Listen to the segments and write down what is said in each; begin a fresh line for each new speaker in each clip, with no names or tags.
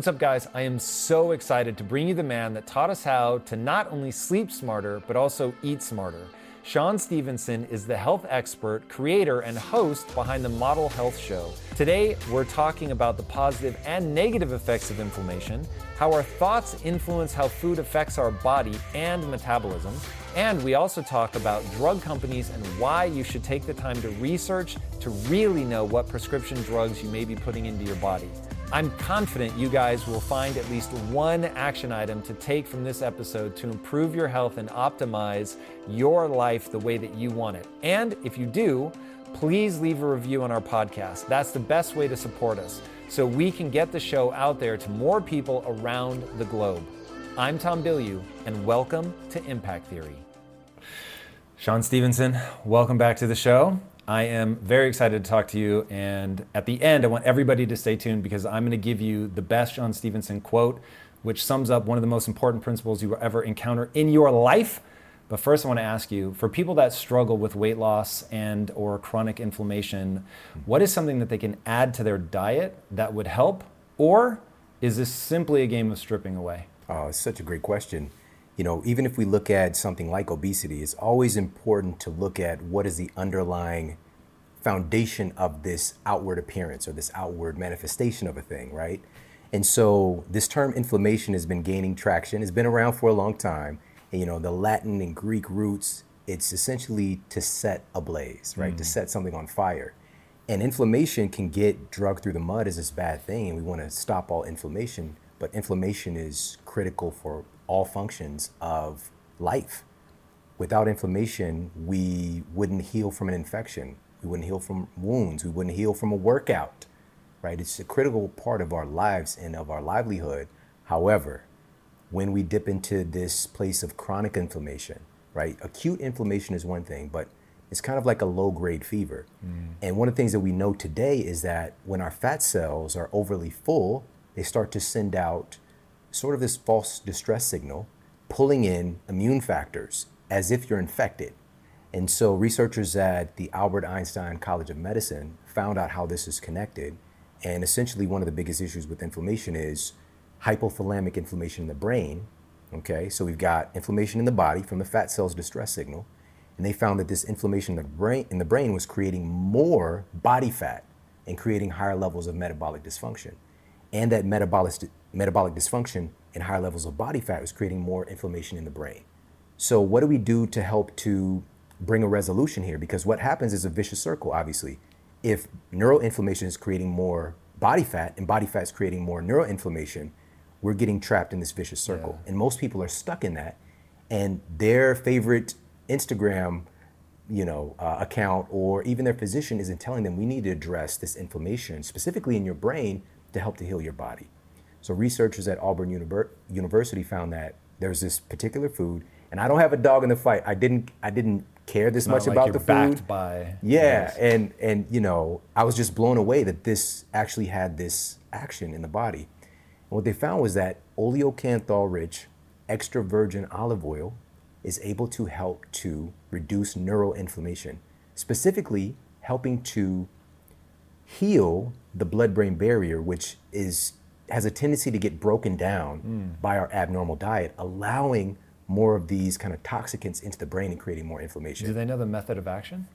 What's up, guys? I am so excited to bring you the man that taught us how to not only sleep smarter, but also eat smarter. Shawn Stevenson is the health expert, creator, and host behind the Model Health Show. Today, we're talking about the positive and negative effects of inflammation, how our thoughts influence how food affects our body and metabolism, and we also talk about drug companies and why you should take the time to research to really know what prescription drugs you may be putting into your body. I'm confident you guys will find at least one action item to take from this episode to improve your health and optimize your life the way that you want it. And if you do, please leave a review on our podcast. That's the best way to support us so we can get the show out there to more people around the globe. I'm Tom Bilyeu, and welcome to Impact Theory. Shawn Stevenson, welcome back to the show. I am very excited to talk to you. And at the end, I want everybody to stay tuned because I'm going to give you the best Shawn Stevenson quote, which sums up one of the most important principles you will ever encounter in your life. But first, I want to ask you for people that struggle with weight loss and or chronic inflammation, what is something that they can add to their diet that would help? Or is this simply a game of stripping away?
Oh, it's such a great question you know, even if we look at something like obesity, it's always important to look at what is the underlying foundation of this outward appearance or this outward manifestation of a thing, right? And so this term inflammation has been gaining traction. It's been around for a long time. And, you know, the Latin and Greek roots, it's essentially to set ablaze, right? Mm. To set something on fire. And inflammation can get drugged through the mud as this bad thing, and we want to stop all inflammation. But inflammation is critical for all functions of life. Without inflammation, we wouldn't heal from an infection. We wouldn't heal from wounds. We wouldn't heal from a workout, right? It's a critical part of our lives and of our livelihood. However, when we dip into this place of chronic inflammation, right? Acute inflammation is one thing, but it's kind of like a low grade fever. Mm. And one of the things that we know today is that when our fat cells are overly full, they start to send out sort of this false distress signal, pulling in immune factors as if you're infected. And so researchers at the Albert Einstein College of Medicine found out how this is connected. And essentially, one of the biggest issues with inflammation is hypothalamic inflammation in the brain. Okay, so we've got inflammation in the body from the fat cells distress signal. And they found that this inflammation in the brain, in the brain was creating more body fat and creating higher levels of metabolic dysfunction. And that metabolic metabolic dysfunction and higher levels of body fat was creating more inflammation in the brain. So, what do we do to help to bring a resolution here? Because what happens is a vicious circle, obviously. If neuroinflammation is creating more body fat and body fat is creating more neuroinflammation, we're getting trapped in this vicious circle. Yeah. And most people are stuck in that. And their favorite Instagram you know, uh, account or even their physician isn't telling them we need to address this inflammation specifically in your brain to help to heal your body. So researchers at Auburn University found that there's this particular food, and I don't have a dog in the fight. I didn't I didn't care this much
like
about the
food. by
yeah, yes. and and you know I was just blown away that this actually had this action in the body. And what they found was that oleocanthal rich extra virgin olive oil is able to help to reduce neuroinflammation, specifically helping to heal the blood-brain barrier, which is has a tendency to get broken down hmm. by our abnormal diet, allowing more of these kind of toxicants into the brain and creating more inflammation.
Do they know the method of action?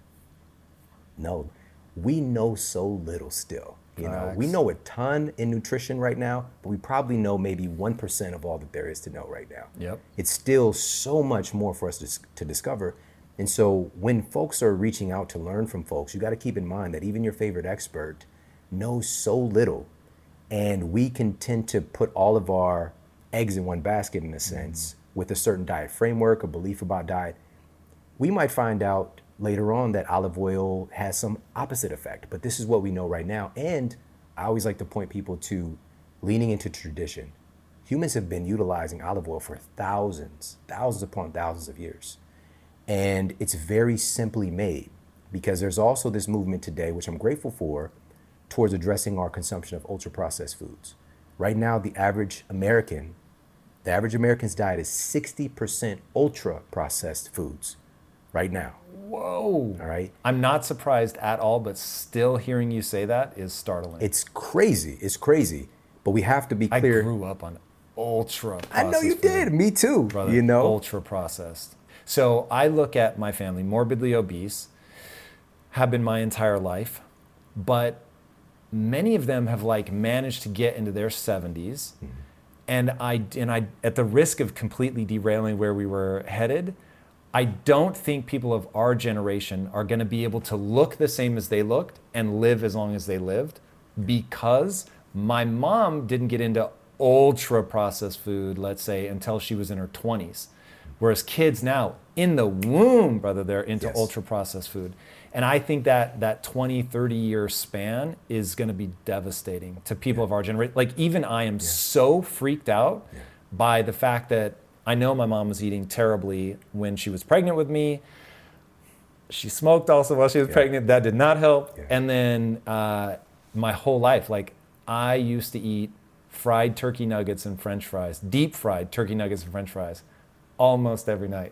No, we know so little still. You know, we know a ton in nutrition right now, but we probably know maybe 1% of all that there is to know right now.
Yep.
It's still so much more for us to, to discover. And so when folks are reaching out to learn from folks, you got to keep in mind that even your favorite expert knows so little. And we can tend to put all of our eggs in one basket in a mm-hmm. sense with a certain diet framework, a belief about diet we might find out later on that olive oil has some opposite effect, but this is what we know right now. And I always like to point people to leaning into tradition. Humans have been utilizing olive oil for thousands, thousands upon thousands of years. And it's very simply made because there's also this movement today, which I'm grateful for, towards addressing our consumption of ultra processed foods. Right now, the average American, the average American's diet is 60% ultra processed foods right now.
Whoa.
All right.
I'm not surprised at all, but still hearing you say that is startling.
It's crazy. It's crazy. But we have to be clear.
I grew up on ultra
I know you
food.
did. Me too.
brother.
You know.
ultra processed. So I look at my family, morbidly obese, have been my entire life, but many of them have like managed to get into their 70s. Mm-hmm. And I and I at the risk of completely derailing where we were headed, I don't think people of our generation are going to be able to look the same as they looked and live as long as they lived because my mom didn't get into ultra processed food, let's say, until she was in her 20s. Whereas kids now, in the womb, brother, they're into
Yes.
ultra processed food. And I think that that 20, 30 year span is going to be devastating to people of our generation. Like, even I am so freaked out by the fact that I know my mom was eating terribly when she was pregnant with me. She smoked also while she was pregnant. That did not help.
Yeah.
And then uh, my whole life, like, I used to eat fried turkey nuggets and french fries, deep fried turkey nuggets and french fries, almost every night.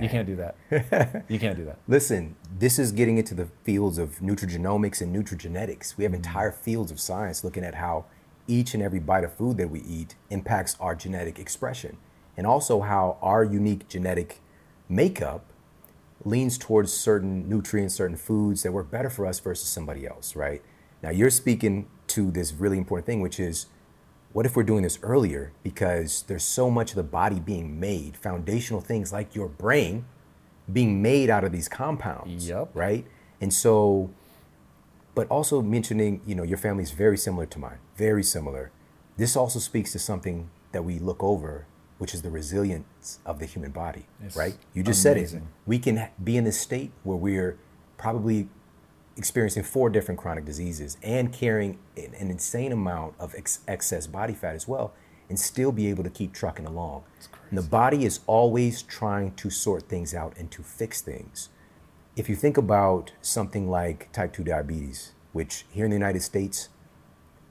You can't do that. you can't do that.
Listen, this is getting into the fields of nutrigenomics and nutrigenetics. We have
Mm-hmm.
entire fields of science looking at how each and every bite of food that we eat impacts our genetic expression, and also how our unique genetic makeup leans towards certain nutrients, certain foods that work better for us versus somebody else, right? Now, you're speaking to this really important thing, which is what if we're doing this earlier? Because there's so much of the body being made, foundational things like your brain being made out of these compounds,
Yep.
right? And so, but also mentioning, you know, your family is very similar to mine, very similar. This also speaks to something that we look over, which is the resilience of the human body,
It's
right? You just said it. We can be in this state where we're probably experiencing four different chronic diseases and carrying an an insane amount of ex- excess body fat as well, and still be able to keep trucking along. And the body is always trying to sort things out and to fix things. If you think about something like type 2 diabetes, which here in the United States,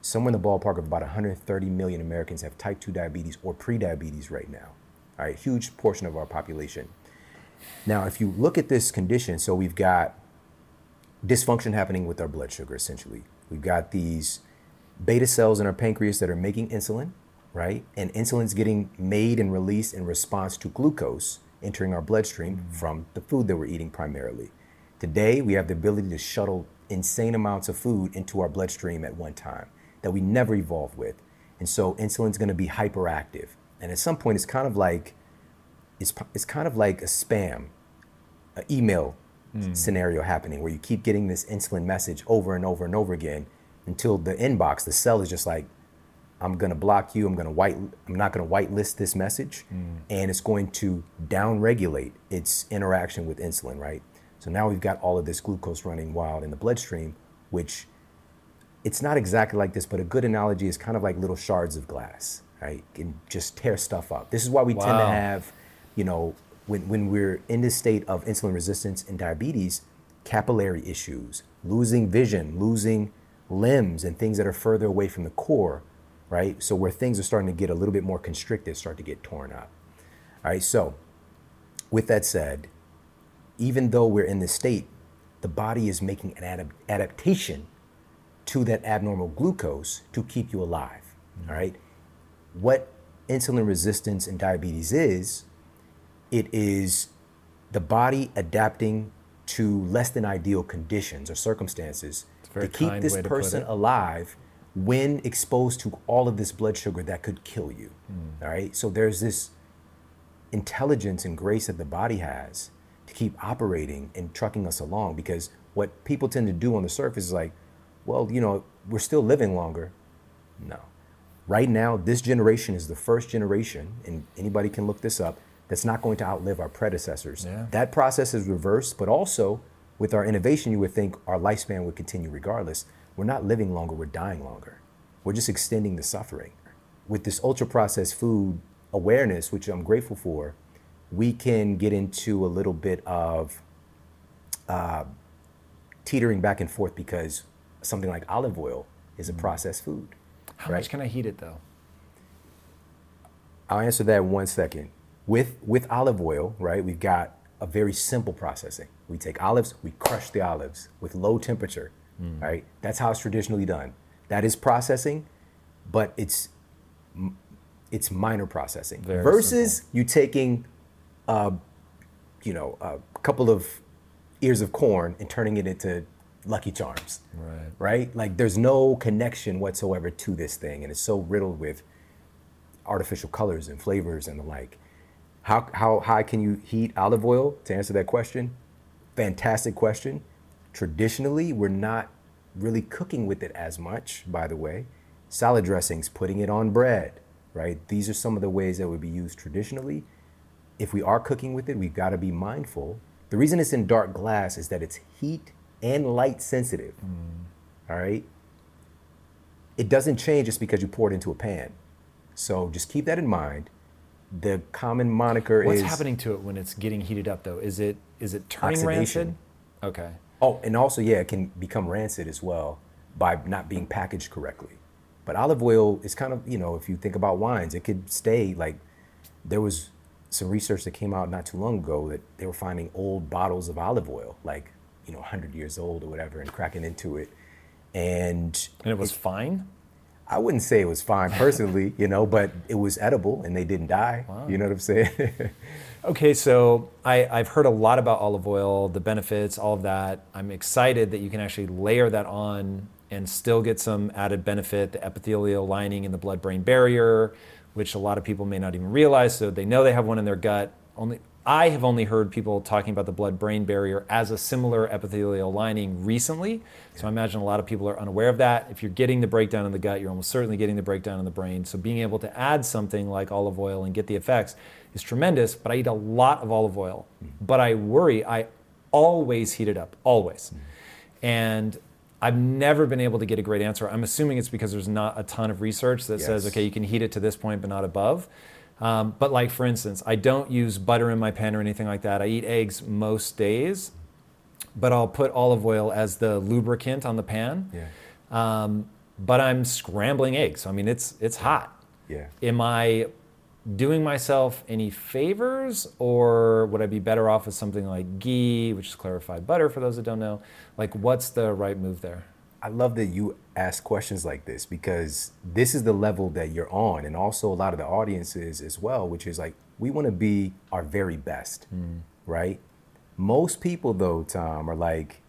somewhere in the ballpark of about 130 million Americans have type 2 diabetes or prediabetes right now. All right, huge portion of our population. Now, if you look at this condition, so we've got dysfunction happening with our blood sugar essentially. We've got these beta cells in our pancreas that are making insulin, right? And insulin's getting made and released in response to glucose entering our bloodstream mm-hmm. from the food that we're eating primarily. Today, we have the ability to shuttle insane amounts of food into our bloodstream at one time that we never evolved with. And so insulin's going to be hyperactive. And at some point it's kind of like it's it's kind of like a spam an email Hmm. scenario happening where you keep getting this insulin message over and over and over again until the inbox, the cell is just like, I'm gonna block you. I'm gonna white. I'm not gonna whitelist this message, hmm. and it's going to downregulate its interaction with insulin. Right. So now we've got all of this glucose running wild in the bloodstream, which it's not exactly like this, but a good analogy is kind of like little shards of glass, right? Can just tear stuff up. This is why we tend to have, you know, when, when we're in this state of insulin resistance and diabetes, capillary issues, losing vision, losing limbs, and things that are further away from the core, right? So where things are starting to get a little bit more constricted, start to get torn up. All right, so with that said, even though we're in this state, the body is making an adap- adaptation to that abnormal glucose to keep you alive. All right. What insulin resistance and diabetes is, it is the body adapting to less than ideal conditions or circumstances to keep this person alive when exposed to all of this blood sugar that could kill you. Mm. All right. So there's this intelligence and grace that the body has to keep operating and trucking us along because what people tend to do on the surface is like, well, you know, we're still living longer. No. Right now, this generation is the first generation, and anybody can look this up, that's not going to outlive our predecessors. Yeah. That process is reversed, but also with our innovation, you would think our lifespan would continue regardless. We're not living longer, we're dying longer. We're just extending the suffering. With this ultra processed food awareness, which I'm grateful for, we can get into a little bit of uh, teetering back and forth because something like olive oil is a mm. processed food.
How right? much can I heat it though?
I'll answer that in one second. With with olive oil, right? We've got a very simple processing. We take olives, we crush the olives with low temperature, mm. right? That's how it's traditionally done. That is processing, but it's it's minor processing very versus simple. you taking, uh, you know, a couple of ears of corn and turning it into Lucky Charms. Right. Right? Like there's no connection whatsoever to this thing, and it's so riddled with artificial colors and flavors and the like. How how high can you heat olive oil? To answer that question, fantastic question. Traditionally, we're not really cooking with it as much. By the way, salad dressings, putting it on bread, right? These are some of the ways that would be used traditionally. If we are cooking with it, we've got to be mindful. The reason it's in dark glass is that it's heat and light sensitive. Mm. All right. It doesn't change just because you pour it into a pan. So just keep that in mind. The common moniker
What's
is.
What's happening to it when it's getting heated up though? Is it is it turning oxidation. rancid? Okay.
Oh, and also yeah, it can become rancid as well by not being packaged correctly. But olive oil is kind of you know if you think about wines, it could stay like there was some research that came out not too long ago that they were finding old bottles of olive oil like you know 100 years old or whatever and cracking into it and
and it was it, fine
i wouldn't say it was fine personally you know but it was edible and they didn't die. Wow. you know what i'm saying?
Okay so I, i've heard a lot about olive oil the benefits all of that. I'm excited that you can actually layer that on and still get some added benefit the epithelial lining in the blood brain barrier which a lot of people may not even realize so they know they have one in their gut. Only I have only heard people talking about the blood brain barrier as a similar epithelial lining recently. So I imagine a lot of people are unaware of that. If you're getting the breakdown in the gut, you're almost certainly getting the breakdown in the brain. So being able to add something like olive oil and get the effects is tremendous. But I eat a lot of olive oil. Mm-hmm. But I worry, I always heat it up, always. Mm-hmm. And I've never been able to get a great answer. I'm assuming it's because there's not a ton of research that yes. says, okay, you can heat it to this point, but not above. Um, but like for instance, I don't use butter in my pan or anything like that. I eat eggs most days, but I'll put olive oil as the lubricant on the pan. Yeah. Um, but I'm scrambling eggs. So, I mean, it's it's hot.
Yeah.
Am I doing myself any favors, or would I be better off with something like ghee, which is clarified butter for those that don't know? Like, what's the right move there?
I love that you ask questions like this because this is the level that you're on, and also a lot of the audiences as well, which is like we want to be our very best, mm. right? Most people, though, Tom, are like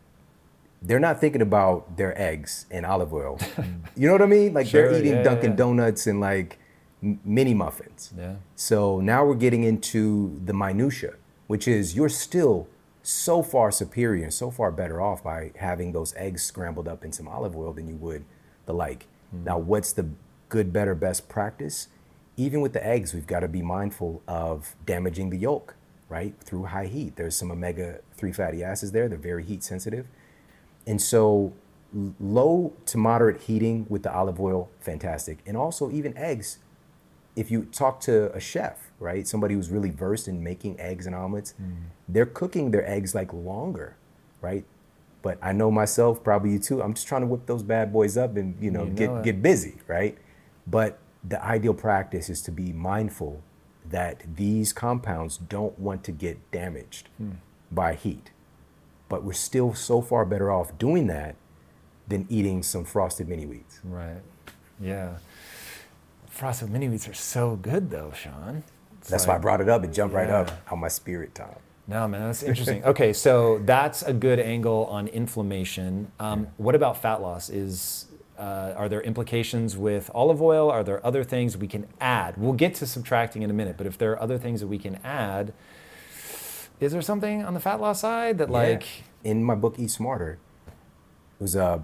they're not thinking about their eggs and olive oil. you know what I mean? Like sure, they're eating yeah, Dunkin' yeah. Donuts and like mini muffins.
Yeah.
So now we're getting into the minutia, which is you're still so far superior and so far better off by having those eggs scrambled up in some olive oil than you would the like. Mm-hmm. Now, what's the good, better, best practice? Even with the eggs, we've got to be mindful of damaging the yolk, right? Through high heat. There's some omega 3 fatty acids there, they're very heat sensitive. And so, low to moderate heating with the olive oil, fantastic. And also, even eggs, if you talk to a chef, right, somebody who's really versed in making eggs and omelets, mm. They're cooking their eggs like longer, right? But I know myself, probably you too. I'm just trying to whip those bad boys up and you know, you know get it. get busy, right? But the ideal practice is to be mindful that these compounds don't want to get damaged mm. by heat. but we're still so far better off doing that than eating some frosted mini wheats.
Right. Yeah. Frosted mini wheats are so good though, Shawn.
It's that's like, why I brought it up. It jumped yeah. right up on my spirit time.
No, man, that's interesting. okay, so that's a good angle on inflammation. Um, what about fat loss? Is uh, are there implications with olive oil? Are there other things we can add? We'll get to subtracting in a minute, but if there are other things that we can add, is there something on the fat loss side that, yeah. like,
in my book Eat Smarter, it was a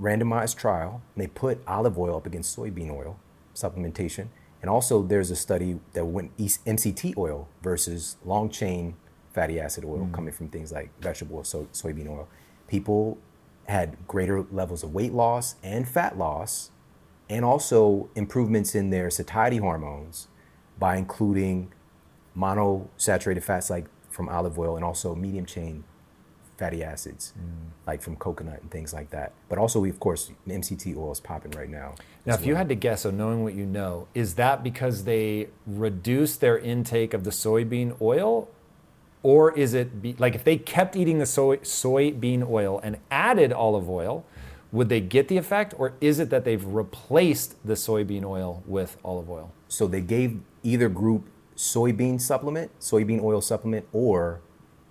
randomized trial, and they put olive oil up against soybean oil supplementation, and also there's a study that went MCT oil versus long chain fatty acid oil mm. coming from things like vegetable oil, so soybean oil. People had greater levels of weight loss and fat loss, and also improvements in their satiety hormones by including monosaturated fats like from olive oil and also medium chain fatty acids mm. like from coconut and things like that. But also, we of course MCT oil is popping right now.
Now, if well. you had to guess, so knowing what you know, is that because they reduced their intake of the soybean oil, or is it be, like if they kept eating the soy, soybean oil and added olive oil, would they get the effect, or is it that they've replaced the soybean oil with olive oil?
So they gave either group soybean supplement, soybean oil supplement, or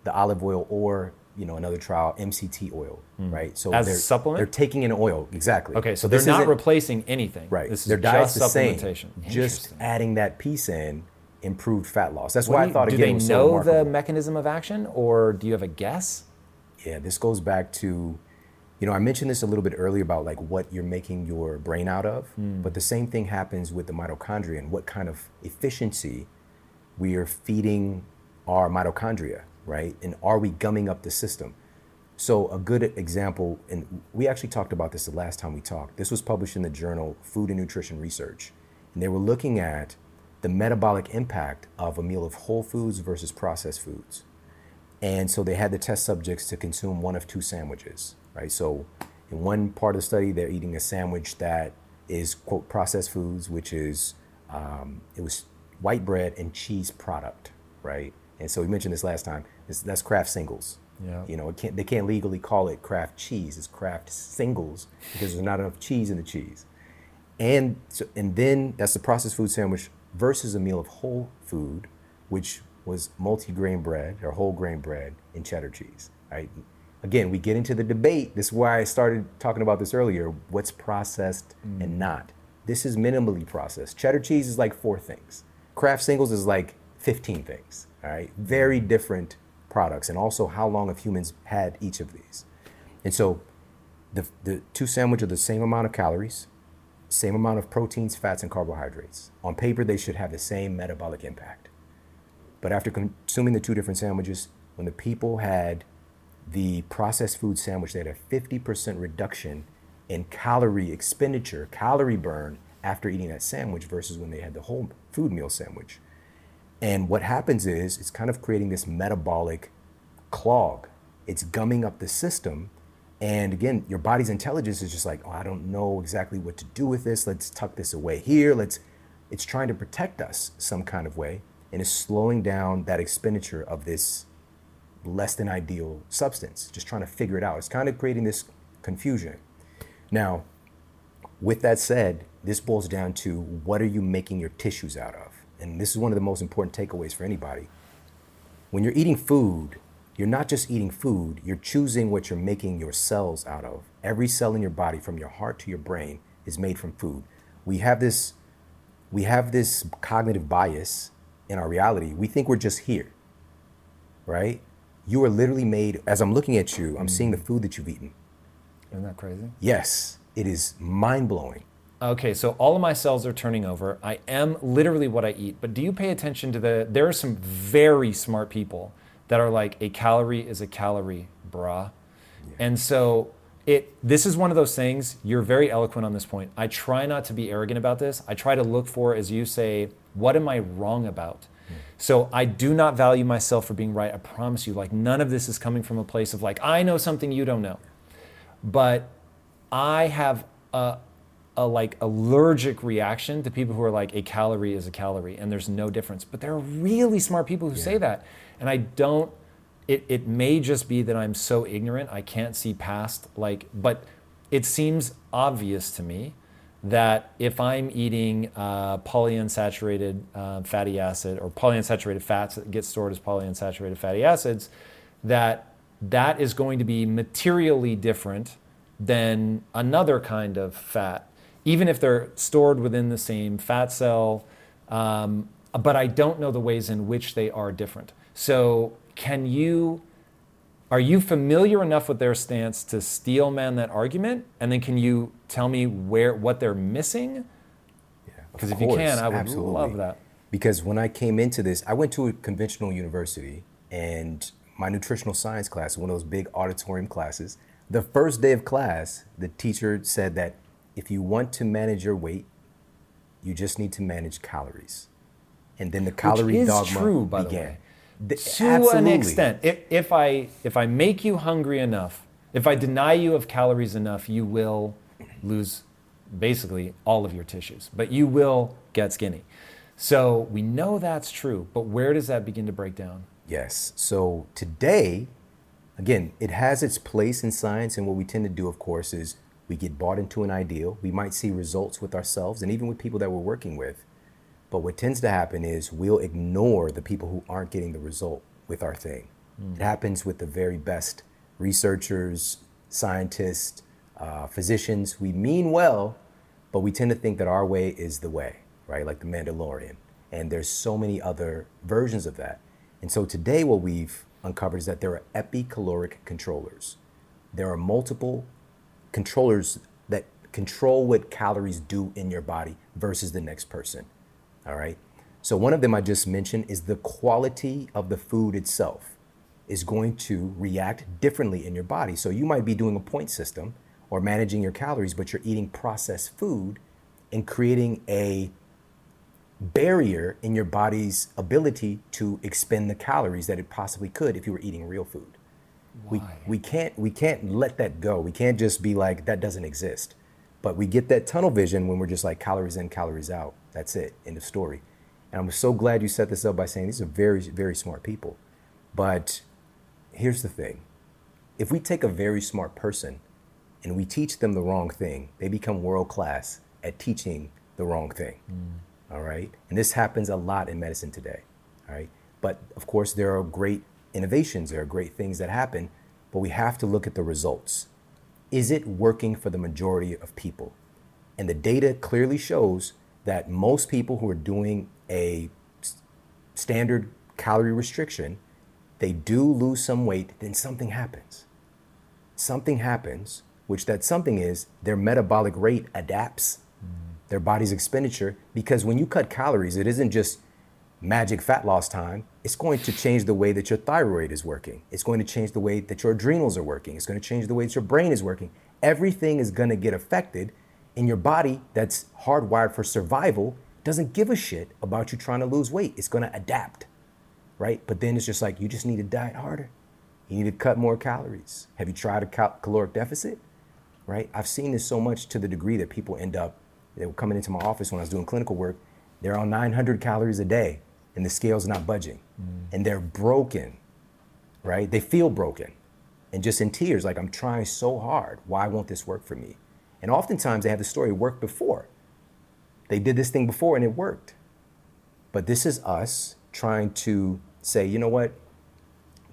the olive oil, or you know another trial MCT oil, mm. right?
So as
they're,
supplement,
they're taking an oil exactly.
Okay, so, so they're not replacing anything.
Right,
this is
their
diet's
the
same.
Just adding that piece in improved fat loss. That's what why you, I thought.
Do
again,
they
know
so the mechanism of action, or do you have a guess?
Yeah, this goes back to, you know, I mentioned this a little bit earlier about like what you're making your brain out of, mm. but the same thing happens with the mitochondria and what kind of efficiency we are feeding our mitochondria, right? And are we gumming up the system? So a good example, and we actually talked about this the last time we talked. This was published in the journal Food and Nutrition Research, and they were looking at the metabolic impact of a meal of whole foods versus processed foods. And so they had the test subjects to consume one of two sandwiches, right? So in one part of the study, they're eating a sandwich that is quote processed foods, which is um, it was white bread and cheese product, right? And so we mentioned this last time. It's, that's Kraft Singles. Yeah. You know, it can't, they can't legally call it Kraft cheese. It's Kraft Singles because there's not enough cheese in the cheese. And so, and then that's the processed food sandwich versus a meal of whole food, which was multi-grain bread or whole grain bread and cheddar cheese. Right. Again, we get into the debate. This is why I started talking about this earlier. What's processed mm. and not? This is minimally processed. Cheddar cheese is like four things. Kraft Singles is like 15 things. All right. Very different products, and also how long have humans had each of these. And so, the the two sandwiches are the same amount of calories, same amount of proteins, fats, and carbohydrates. On paper, they should have the same metabolic impact. But after consuming the two different sandwiches, when the people had the processed food sandwich, they had a 50% reduction in calorie expenditure, calorie burn after eating that sandwich versus when they had the whole food meal sandwich. And what happens is it's kind of creating this metabolic clog. It's gumming up the system and again, your body's intelligence is just like, oh, I don't know exactly what to do with this. Let's tuck this away here. Let's it's trying to protect us some kind of way and is slowing down that expenditure of this less than ideal substance, just trying to figure it out. It's kind of creating this confusion. Now, with that said, this boils down to what are you making your tissues out of? And this is one of the most important takeaways for anybody. When you're eating food, you're not just eating food, you're choosing what you're making your cells out of. Every cell in your body, from your heart to your brain, is made from food. We have this, we have this cognitive bias in our reality. We think we're just here, right? You are literally made, as I'm looking at you, I'm seeing the mm. food that you've eaten.
Isn't that crazy?
Yes, it is mind blowing.
Okay, so all of my cells are turning over. I am literally what I eat. But do you pay attention to the? There are some very smart people that are like a calorie is a calorie, brah. Yeah. And so it this is one of those things you're very eloquent on this point. I try not to be arrogant about this. I try to look for as you say, what am I wrong about? Hmm. So I do not value myself for being right. I promise you like none of this is coming from a place of like I know something you don't know. But I have a a like allergic reaction to people who are like a calorie is a calorie and there's no difference. But there are really smart people who yeah. say that. And I don't it, it may just be that I'm so ignorant I can't see past like but it seems obvious to me that if I'm eating uh, polyunsaturated uh, fatty acid or polyunsaturated fats that get stored as polyunsaturated fatty acids, that that is going to be materially different than another kind of fat, even if they're stored within the same fat cell. Um, but I don't know the ways in which they are different. So, can you? Are you familiar enough with their stance to steel man that argument? And then can you tell me where what they're missing? Yeah. Because if you can, I would absolutely. love that.
Because when I came into this, I went to a conventional university and my nutritional science class, one of those big auditorium classes, the first day of class, the teacher said that if you want to manage your weight, you just need to manage calories. And then the calorie
Which is
dogma
true, by
began.
the way
The-
to
absolutely.
an extent. If, if I if I make you hungry enough, if I deny you of calories enough, you will lose basically all of your tissues, but you will get skinny. So we know that's true, but where does that begin to break down?
Yes. So today, again, it has its place in science. And what we tend to do, of course, is we get bought into an ideal. We might see results with ourselves and even with people that we're working with. But what tends to happen is we'll ignore the people who aren't getting the result with our thing. It happens with the very best researchers, scientists, uh, physicians. We mean well, but we tend to think that our way is the way, right? Like the Mandalorian. And there's so many other versions of that. And so today, what we've uncovered is that there are epicaloric controllers. There are multiple controllers that control what calories do in your body versus the next person. All right. So, one of them I just mentioned is the quality of the food itself is going to react differently in your body. So, you might be doing a point system or managing your calories, but you're eating processed food and creating a barrier in your body's ability to expend the calories that it possibly could if you were eating real food. We, we can't we can't let that go. We can't just be like that doesn't exist. But we get that tunnel vision when we're just like calories in, calories out. That's it. End of story. And I'm so glad you set this up by saying these are very, very smart people. But here's the thing. If we take a very smart person and we teach them the wrong thing, they become world class at teaching the wrong thing. Mm. All right. And this happens a lot in medicine today. All right. But of course, there are great innovations, there are great things that happen, but we have to look at the results. Is it working for the majority of people? And the data clearly shows that most people who are doing a standard calorie restriction, they do lose some weight, then something happens. Something happens, which that something is their metabolic rate adapts their body's expenditure because when you cut calories, it isn't just magic fat loss time. It's going to change the way that your thyroid is working. It's going to change the way that your adrenals are working. It's going to change the way that your brain is working. Everything is going to get affected and your body that's hardwired for survival doesn't give a shit about you trying to lose weight. It's going to adapt, right? But then it's just like you just need to diet harder. You need to cut more calories. Have you tried a cal- caloric deficit? Right? I've seen this so much to the degree that people end up, they were coming into my office when I was doing clinical work, they're on 900 calories a day and the scale's not budging. Mm. And they're broken, right? They feel broken and just in tears, like I'm trying so hard. Why won't this work for me? And oftentimes they have the story worked before. They did this thing before and it worked. But this is us trying to say, you know what?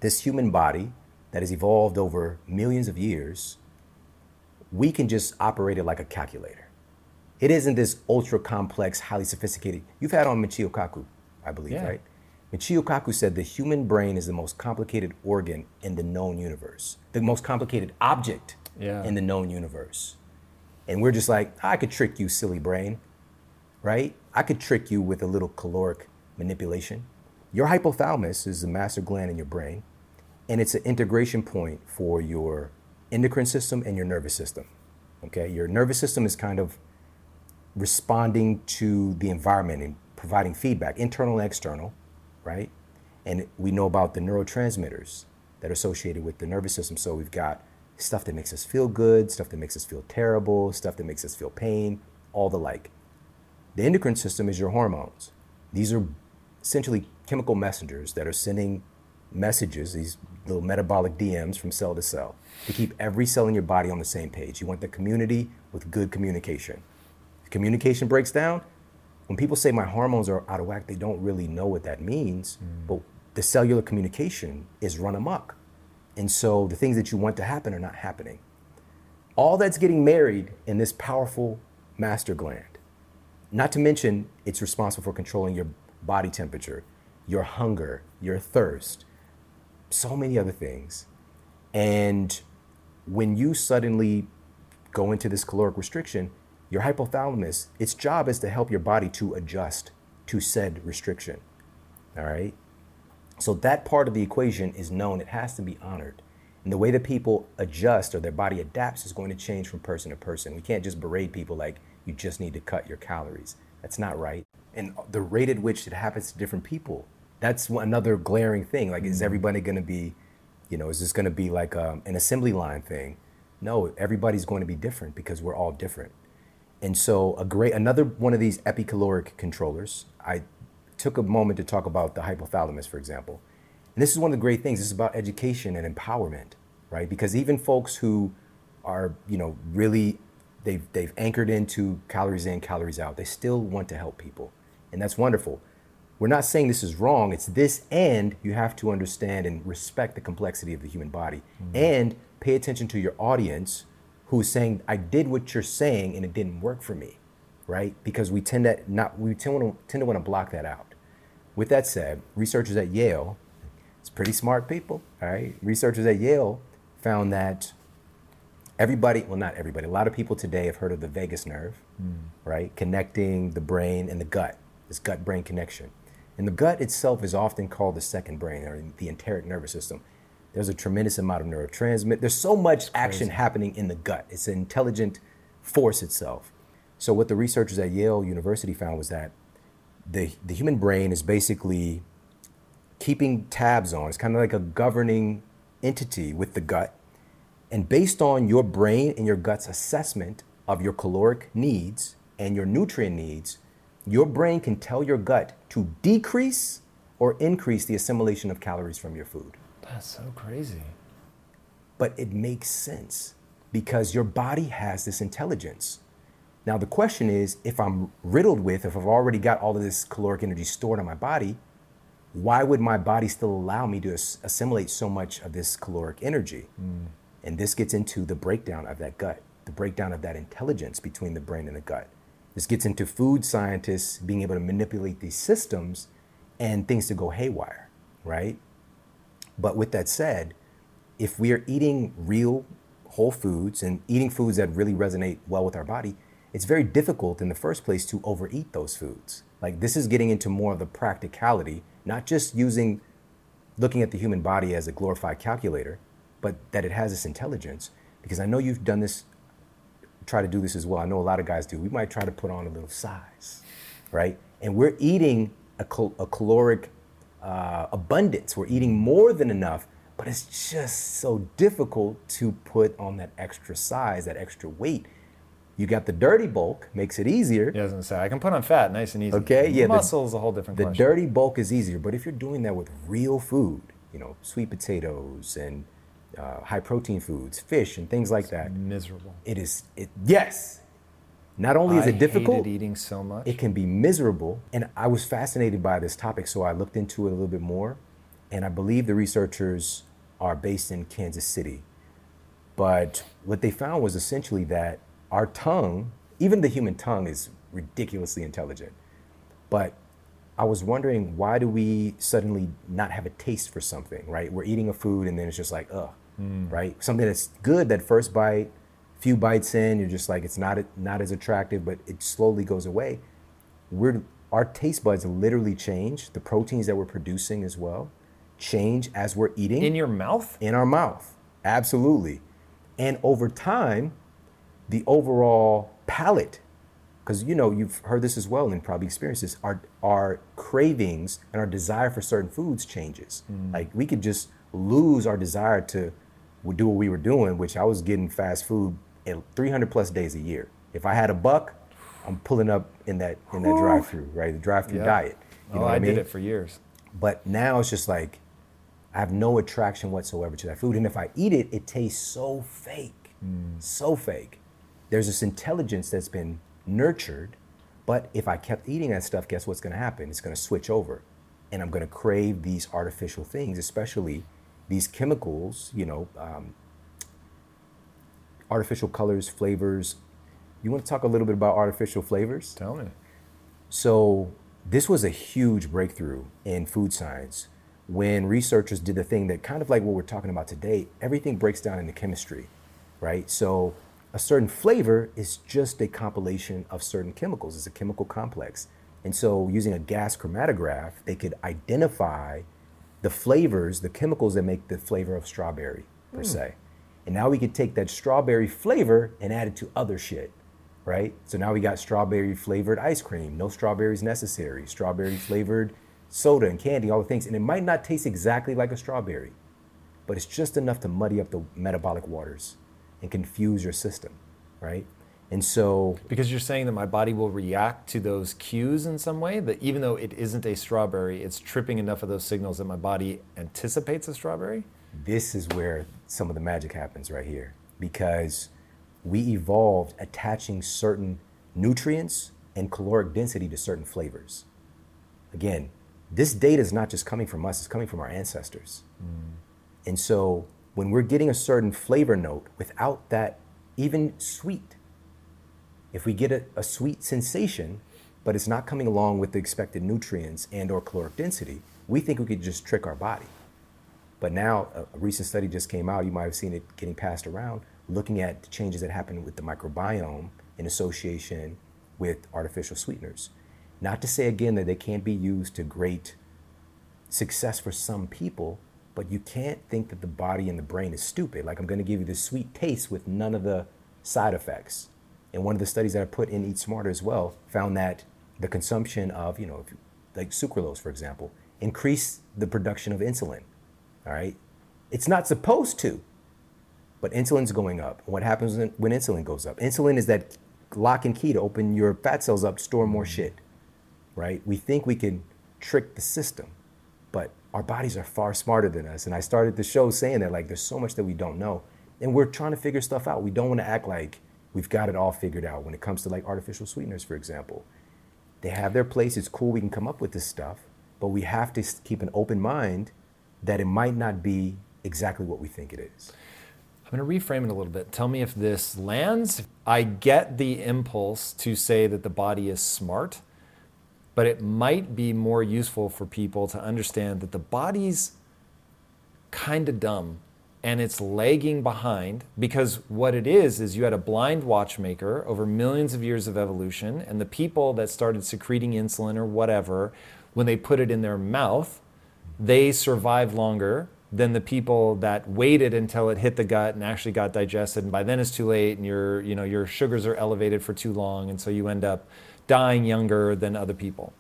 This human body that has evolved over millions of years, we can just operate it like a calculator. It isn't this ultra complex, highly sophisticated. You've had on Michio Kaku, I believe,
Yeah.
right? Michio Kaku said the human brain is the most complicated organ in the known universe, the most complicated object
Yeah.
in the known universe. And we're just like, I could trick you, silly brain, right? I could trick you with a little caloric manipulation. Your hypothalamus is the master gland in your brain, and it's an integration point for your endocrine system and your nervous system. Okay, your nervous system is kind of responding to the environment and providing feedback, internal and external, right? And we know about the neurotransmitters that are associated with the nervous system. So we've got stuff that makes us feel good, stuff that makes us feel terrible, stuff that makes us feel pain, all the like. The endocrine system is your hormones. These are essentially chemical messengers that are sending messages, these little metabolic DMs from cell to cell to keep every cell in your body on the same page. You want the community with good communication. If communication breaks down, when people say my hormones are out of whack, they don't really know what that means, mm. but the cellular communication is run amok. And so the things that you want to happen are not happening. All that's getting married in this powerful master gland. Not to mention, it's responsible for controlling your body temperature, your hunger, your thirst, so many other things. And when you suddenly go into this caloric restriction, your hypothalamus, its job is to help your body to adjust to said restriction. All right? So that part of the equation is known, it has to be honored. And the way that people adjust or their body adapts is going to change from person to person. We can't just berate people like you just need to cut your calories. That's not right. And the rate at which it happens to different people, that's another glaring thing. Like, is mm-hmm. everybody going to be, you know, is this going to be like um, an assembly line thing? No, everybody's going to be different because we're all different. And so, a great another one of these epicaloric controllers. I took a moment to talk about the hypothalamus, for example. And this is one of the great things. This is about education and empowerment, right? Because even folks who are, you know, really they've they've anchored into calories in, calories out. They still want to help people, and that's wonderful. We're not saying this is wrong. It's this, and you have to understand and respect the complexity of the human body, mm-hmm. and pay attention to your audience who's saying, "I did what you're saying, and it didn't work for me," right? Because we tend to not we tend to tend to want to block that out. With that said, researchers at Yale, it's pretty smart people, all right. Researchers at Yale found that everybody, well, not everybody, a lot of people today have heard of the vagus nerve, mm. right? Connecting the brain and the gut, this gut brain connection. And the gut itself is often called the second brain or the enteric nervous system. There's a tremendous amount of neurotransmitter. There's so much action happening in the gut. It's an intelligent force itself. So, what the researchers at Yale University found was that the, the human brain is basically keeping tabs on, it's kind of like a governing entity with the gut and based on your brain and your gut's assessment of your caloric needs and your nutrient needs, your brain can tell your gut to decrease or increase the assimilation of calories from your food.
That's so crazy.
But it makes sense because your body has this intelligence. Now, the question is if I'm riddled with, if I've already got all of this caloric energy stored in my body, why would my body still allow me to assimilate so much of this caloric energy? Mm. And this gets into the breakdown of that gut, the breakdown of that intelligence between the brain and the gut. This gets into food scientists being able to manipulate these systems and things to go haywire, right? But with that said, if we are eating real whole foods and eating foods that really resonate well with our body, it's very difficult in the first place to overeat those foods. Like this is getting into more of the practicality, not just using looking at the human body as a glorified calculator, but that it has this intelligence. Because I know you've done this, try to do this as well. I know a lot of guys do. We might try to put on a little size, right? And we're eating a, cal- a caloric uh, abundance. We're eating more than enough, but it's just so difficult to put on that extra size, that extra weight. You got the dirty bulk, makes it easier.
Yeah, I was gonna say I can put on fat, nice and easy.
Okay, yeah.
Muscle is a whole different.
The
question.
dirty bulk is easier, but if you're doing that with real food, you know, sweet potatoes and uh, high protein foods, fish, and things like
it's
that.
Miserable.
It is. It yes. Not only is
I
it difficult,
eating so much.
It can be miserable, and I was fascinated by this topic, so I looked into it a little bit more, and I believe the researchers are based in Kansas City. But what they found was essentially that our tongue, even the human tongue, is ridiculously intelligent. But I was wondering why do we suddenly not have a taste for something, right? We're eating a food and then it's just like, ugh, mm. right? Something that's good that first bite, few bites in, you're just like it's not not as attractive, but it slowly goes away. We're our taste buds literally change. The proteins that we're producing as well change as we're eating.
In your mouth?
In our mouth. Absolutely. And over time, the overall palate, because you know you've heard this as well and probably experienced this, our our cravings and our desire for certain foods changes. Mm. Like we could just lose our desire to do what we were doing, which I was getting fast food 300 plus days a year. If I had a buck, I'm pulling up in that in that drive through, right? The drive through diet.
You know oh, I, I mean? did it for years.
But now it's just like I have no attraction whatsoever to that food. And if I eat it, it tastes so fake, so fake. There's this intelligence that's been nurtured, but if I kept eating that stuff, guess what's gonna happen? It's gonna switch over. And I'm gonna crave these artificial things, especially these chemicals, you know, um, artificial colors, flavors. You wanna talk a little bit about artificial flavors?
Tell me.
So, this was a huge breakthrough in food science when researchers did the thing that kind of like what we're talking about today, everything breaks down into chemistry, right? So, a certain flavor is just a compilation of certain chemicals, it's a chemical complex. And so, using a gas chromatograph, they could identify the flavors, the chemicals that make the flavor of strawberry, per hmm. se. And now we could take that strawberry flavor and add it to other shit right? So now we got strawberry flavored ice cream, no strawberries necessary, strawberry flavored soda and candy, all the things. And it might not taste exactly like a strawberry, but it's just enough to muddy up the metabolic waters and confuse your system, right? And so,
Because you're saying that my body will react to those cues in some way, that even though it isn't a strawberry, it's tripping enough of those signals that my body anticipates a strawberry?
this is where some of the magic happens right here because we evolved attaching certain nutrients and caloric density to certain flavors. Again, this data is not just coming from us, it's coming from our ancestors. Mm. And so when we're getting a certain flavor note without that even sweet, if we get a, a sweet sensation, but it's not coming along with the expected nutrients and or caloric density, we think we could just trick our body. But now a, recent study just came out, you might have seen it getting passed around, looking at the changes that happen with the microbiome in association with artificial sweeteners. Not to say again that they can't be used to great success for some people, but you can't think that the body and the brain is stupid. Like I'm going to give you this sweet taste with none of the side effects. And one of the studies that I put in Eat Smarter as well found that the consumption of, you know, like sucralose, for example, increased the production of insulin. All right. It's not supposed to, but insulin's going up. What happens when, when insulin goes up? Insulin is that lock and key to open your fat cells up, store more mm-hmm. shit, right? We think we can trick the system, but our bodies are far smarter than us. And I started the show saying that, like, there's so much that we don't know. And we're trying to figure stuff out. We don't want to act like we've got it all figured out when it comes to, like, artificial sweeteners, for example. They have their place. It's cool we can come up with this stuff, but we have to keep an open mind that it might not be exactly what we think it is.
I'm going to reframe it a little bit. Tell me if this lands. I get the impulse to say that the body is smart, but it might be more useful for people to understand that the body's kind of dumb and it's lagging behind because what it is is you had a blind watchmaker over millions of years of evolution and the people that started secreting insulin or whatever when they put it in their mouth they survive longer than the people that waited until it hit the gut and actually got digested and by then it's too late and your you know your sugars are elevated for too long and so you end up dying younger than other people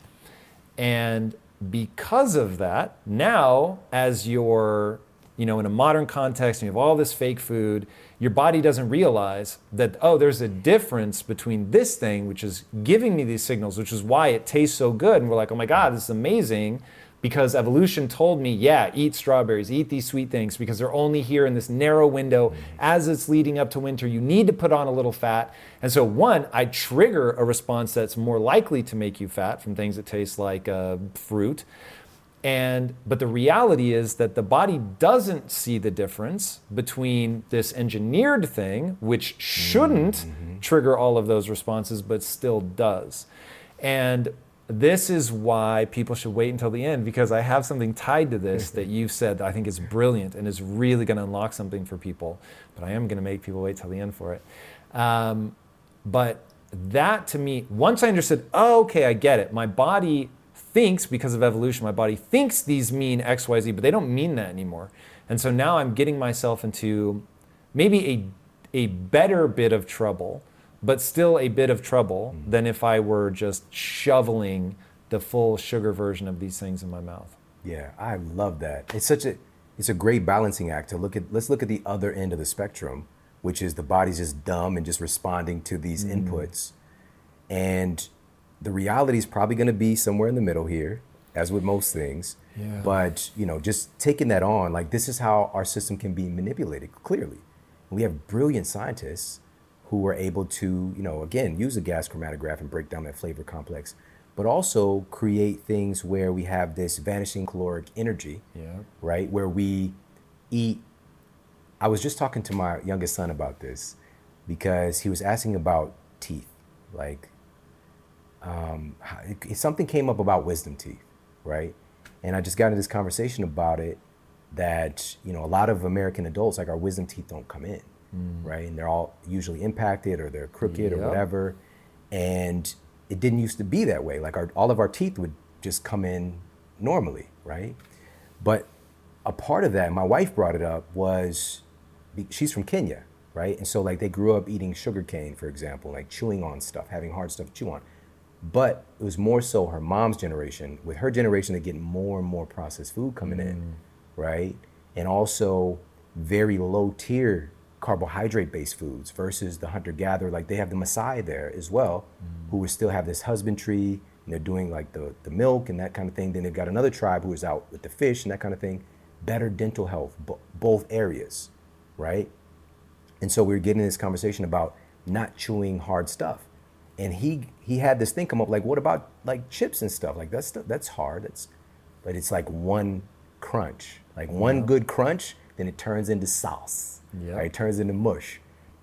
and because of that, now as you're, you know, in a modern context and you have all this fake food, your body doesn't realize that, oh, there's a difference between this thing, which is giving me these signals, which is why it tastes so good. And we're like, oh my God, this is amazing. Because evolution told me, yeah, eat strawberries, eat these sweet things, because they're only here in this narrow window. As it's leading up to winter, you need to put on a little fat. And so, one, I trigger a response that's more likely to make you fat from things that taste like uh, fruit. And but the reality is that the body doesn't see the difference between this engineered thing, which shouldn't trigger all of those responses, but still does. And this is why people should wait until the end because I have something tied to this that you've said that I think is brilliant and is really going to unlock something for people. But I am going to make people wait till the end for it. Um, but that to me, once I understood, oh, okay, I get it. My body thinks because of evolution, my body thinks these mean X, Y, Z, but they don't mean that anymore. And so now I'm getting myself into maybe a, a better bit of trouble, but still a bit of trouble mm-hmm. than if I were just shoveling the full sugar version of these things in my mouth.
Yeah, I love that. It's such a it's a great balancing act to look at let's look at the other end of the spectrum, which is the body's just dumb and just responding to these mm. inputs. And the reality is probably going to be somewhere in the middle here, as with most things. Yeah. But, you know, just taking that on, like this is how our system can be manipulated clearly. We have brilliant scientists who are able to, you know, again, use a gas chromatograph and break down that flavor complex, but also create things where we have this vanishing caloric energy, yeah. right? Where we eat. I was just talking to my youngest son about this because he was asking about teeth. Like, um, something came up about wisdom teeth, right? And I just got into this conversation about it that, you know, a lot of American adults, like our wisdom teeth don't come in, mm. right? And they're all usually impacted or they're crooked yep. or whatever. And it didn't used to be that way. Like our, all of our teeth would just come in normally, right? But a part of that, my wife brought it up, was she's from Kenya, right? And so like they grew up eating sugar cane, for example, like chewing on stuff, having hard stuff to chew on. But it was more so her mom's generation. With her generation, they get more and more processed food coming mm. in, right? And also very low tier carbohydrate based foods versus the hunter gatherer. Like they have the Maasai there as well, mm. who would still have this husbandry and they're doing like the, the milk and that kind of thing. Then they've got another tribe who is out with the fish and that kind of thing. Better dental health, both areas, right? And so we are getting this conversation about not chewing hard stuff and he he had this thing come up like, what about like chips and stuff? Like that's that's hard. It's but it's like one crunch, like one yeah. good crunch, then it turns into sauce. Yeah. Right? It turns into mush,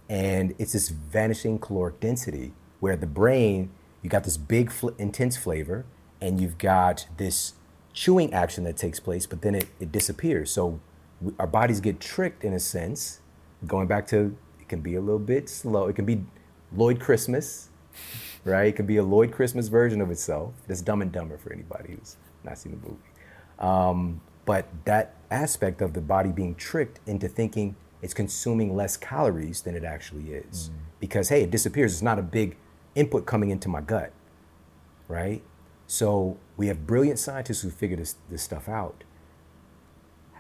and it's this vanishing caloric density where the brain you got this big fl- intense flavor, and you've got this chewing action that takes place, but then it, it disappears. So we, our bodies get tricked in a sense. Going back to it can be a little bit slow. It can be Lloyd Christmas right? It could be a Lloyd Christmas version of itself. That's Dumb and Dumber for anybody who's not seen the movie. Um, but that aspect of the body being tricked into thinking it's consuming less calories than it actually is. Mm. Because, hey, it disappears. It's not a big input coming into my gut, right? So we have brilliant scientists who figure this, this stuff out.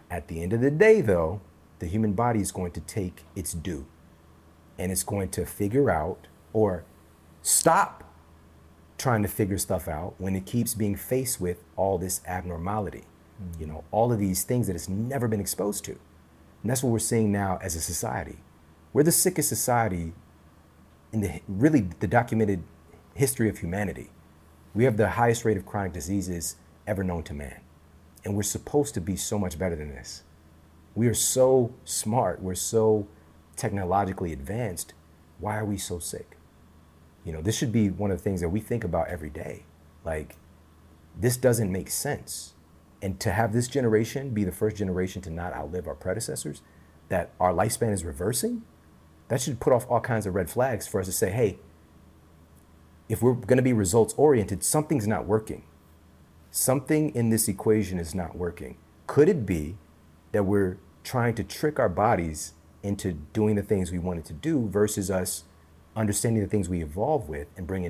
At the end of the day, though, the human body is going to take its due and it's going to figure out or Stop trying to figure stuff out when it keeps being faced with all this abnormality. Mm-hmm. You know, all of these things that it's never been exposed to. And that's what we're seeing now as a society. We're the sickest society in the really the documented history of humanity. We have the highest rate of chronic diseases ever known to man. And we're supposed to be so much better than this. We are so smart, we're so technologically advanced. Why are we so sick? You know, this should be one of the things that we think about every day. Like, this doesn't make sense. And to have this generation be the first generation to not outlive our predecessors, that our lifespan is reversing, that should put off all kinds of red flags for us to say, hey, if we're going to be results oriented, something's not working. Something in this equation is not working. Could it be that we're trying to trick our bodies into doing the things we wanted to do versus us understanding the things we evolve with and bringing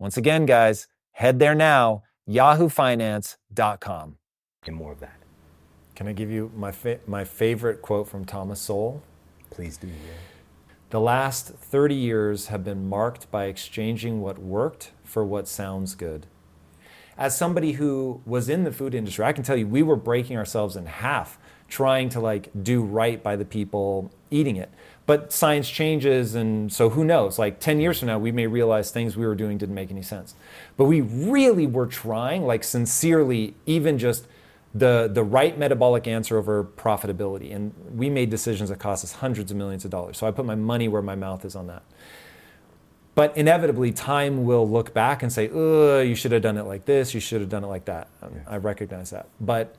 Once again, guys, head there now, yahoofinance.com.
And more of that.
Can I give you my, fa- my favorite quote from Thomas Sowell?
Please do. Yeah.
The last 30 years have been marked by exchanging what worked for what sounds good. As somebody who was in the food industry, I can tell you we were breaking ourselves in half trying to like do right by the people eating it. But science changes, and so who knows? Like 10 years from now, we may realize things we were doing didn't make any sense. But we really were trying, like sincerely, even just the, the right metabolic answer over profitability. And we made decisions that cost us hundreds of millions of dollars. So I put my money where my mouth is on that. But inevitably, time will look back and say, "Ugh, you should have done it like this. You should have done it like that." Um, yeah. I recognize that. But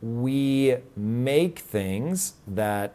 we make things that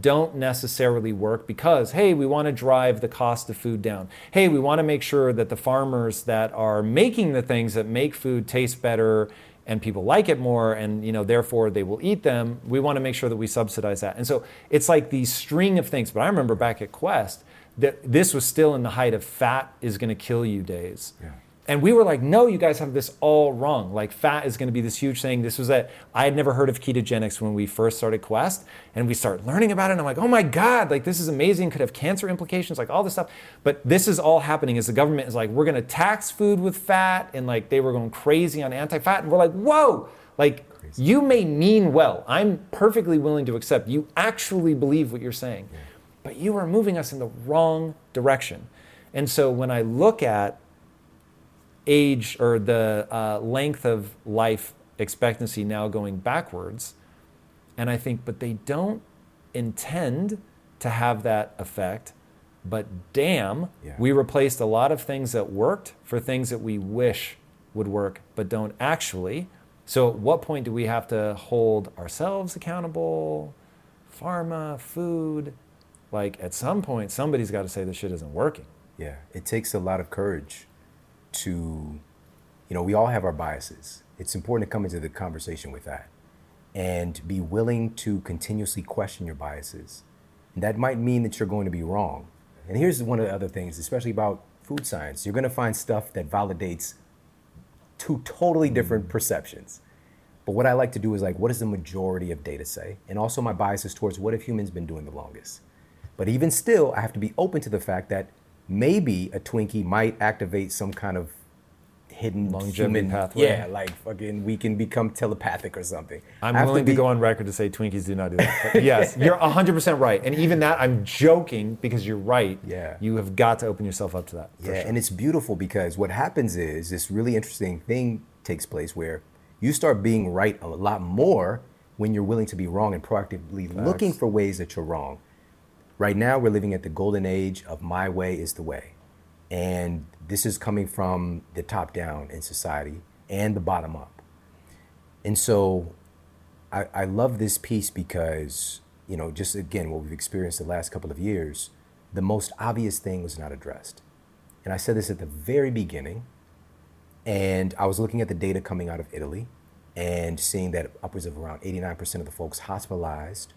don't necessarily work because, hey, we want to drive the cost of food down. Hey, we want to make sure that the farmers that are making the things that make food taste better and people like it more and you know therefore they will eat them we want to make sure that we subsidize that. And so it's like these string of things. But i remember back at quest that this was still in the height of fat is going to kill you days. Yeah and we were like, no, you guys have this all wrong. Like fat is going to be this huge thing. This was that I had never heard of ketogenics when we first started Quest, and we start learning about it. And I'm like, oh my god, like this is amazing. Could have cancer implications, like all this stuff. But this is all happening as the government is like, we're going to tax food with fat, and like they were going crazy on anti-fat, and we're like, whoa, like crazy. you may mean well. I'm perfectly willing to accept you actually believe what you're saying, yeah. but you are moving us in the wrong direction. And so when I look at age or the uh, length of life expectancy now going backwards. And I think, but they don't intend to have that effect. But damn, yeah. we replaced a lot of things that worked for things that we wish would work but don't actually. So, at what point do we have to hold ourselves accountable? Pharma, food. Like, at some point, somebody's got to say this shit isn't working.
Yeah, it takes a lot of courage to, you know, we all have our biases. It's important to come into the conversation with that and be willing to continuously question your biases. And that might mean that you're going to be wrong. And here's one of the other things, especially about food science. You're going to find stuff that validates two totally different mm. perceptions. But what I like to do is like, what does the majority of data say? And also my biases towards what have humans been doing the longest? But even still, I have to be open to the fact that maybe a Twinkie might activate some kind of hidden
Longevity
human
pathway.
Yeah, like fucking we can become telepathic or something.
I'm willing to,
be-
go on record to say Twinkies do not do that. Yes, you're 100% right. And even that, I'm joking because you're right.
Yeah.
You have got to open yourself up to that.
Yeah,
sure.
and it's beautiful because what happens is this really interesting thing takes place where you start being right a lot more when you're willing to be wrong and proactively looking for ways that you're wrong. Right now, we're living at the golden age of my way is the way. And this is coming from the top down in society and the bottom up. And so I, I love this piece because, you know, just again, what we've experienced the last couple of years, the most obvious thing was not addressed. And I said this at the very beginning. And I was looking at the data coming out of Italy and seeing that upwards of around 89% of the folks hospitalized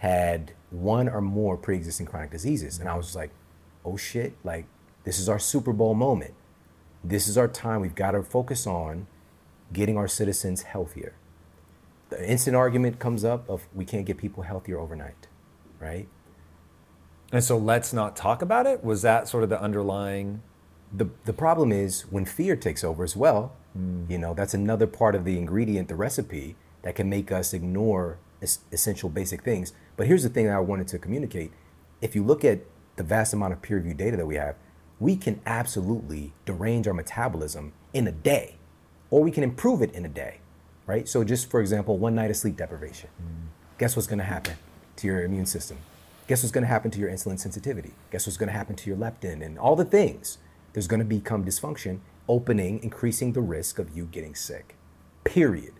had one or more pre existing chronic diseases. And I was like, oh shit, like this is our Super Bowl moment. This is our time. We've got to focus on getting our citizens healthier. The instant argument comes up of we can't get people healthier overnight, right?
And so let's not talk about it. Was that sort of the underlying?
the the problem is when fear takes over as well. Mm. You know, that's another part of the ingredient, the recipe that can make us ignore essential basic things. But here's the thing that I wanted to communicate: if you look at the vast amount of peer-reviewed data that we have, we can absolutely derange our metabolism in a day, or we can improve it in a day, right? So, just for example, one night of sleep deprivation. Mm. Guess what's going to happen to your immune system? Guess what's going to happen to your insulin sensitivity? Guess what's going to happen to your leptin and all the things? There's going to become dysfunction, opening, increasing the risk of you getting sick. Period.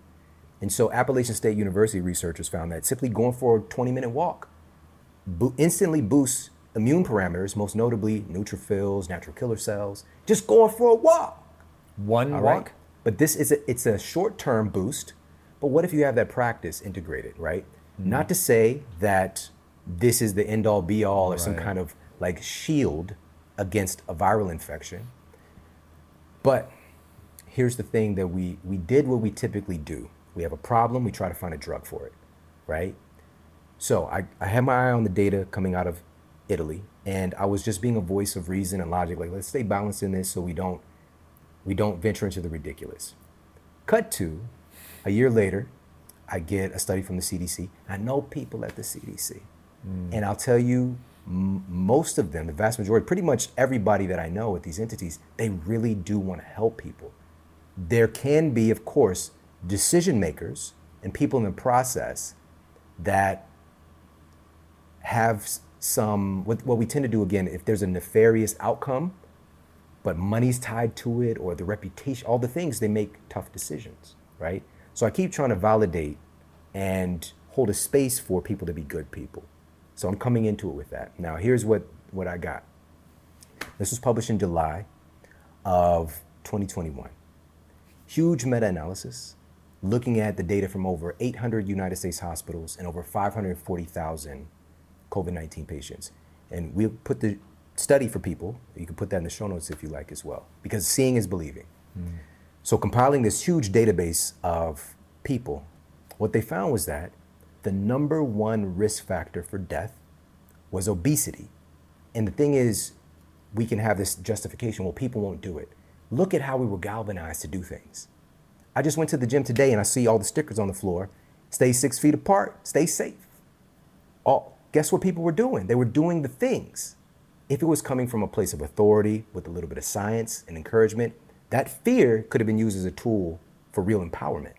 And so, Appalachian State University researchers found that simply going for a 20 minute walk bo- instantly boosts immune parameters, most notably neutrophils, natural killer cells. Just going for a walk.
One
All
walk?
right. But this is a it's a short-term boost. But what if you have that practice integrated, right? Hmm. Not to say that this is the end all be all or some kind of like shield against a viral infection. But here's the thing that we we did what we typically do. We have a problem, we try to find a drug for it, right? So I, I had my eye on the data coming out of Italy, and I was just being a voice of reason and logic. Like, let's stay balanced in this so we don't we don't venture into the ridiculous. Cut to a year later, I get a study from the CDC. I know people at the CDC, mm. and I'll tell you, m- most of them, the vast majority, pretty much everybody that I know at these entities, they really do want to help people. There can be, of course, decision makers and people in the process that have some what, what we tend to do again if there's a nefarious outcome but money's tied to it or the reputation all the things they make tough decisions right? So i keep trying to validate and hold a space for people to be good people. So i'm coming into it with that. Now here's what what i got. This was published in july of 2021 huge meta-analysis looking at the data from over 800 united states hospitals and over 540000 covid-19 patients. And we'll put the study for people. You can put that in the show notes if you like as well because seeing is believing. Hmm. So compiling this huge database of people what they found was that the number one risk factor for death was obesity. And the thing is we can have this justification. Well people won't do it. Look at how we were galvanized to do things I just went to the gym today and I see all the stickers on the floor. Stay six feet apart, stay safe. All, guess what people were doing? They were doing the things. If it was coming from a place of authority with a little bit of science and encouragement, that fear could have been used as a tool for real empowerment,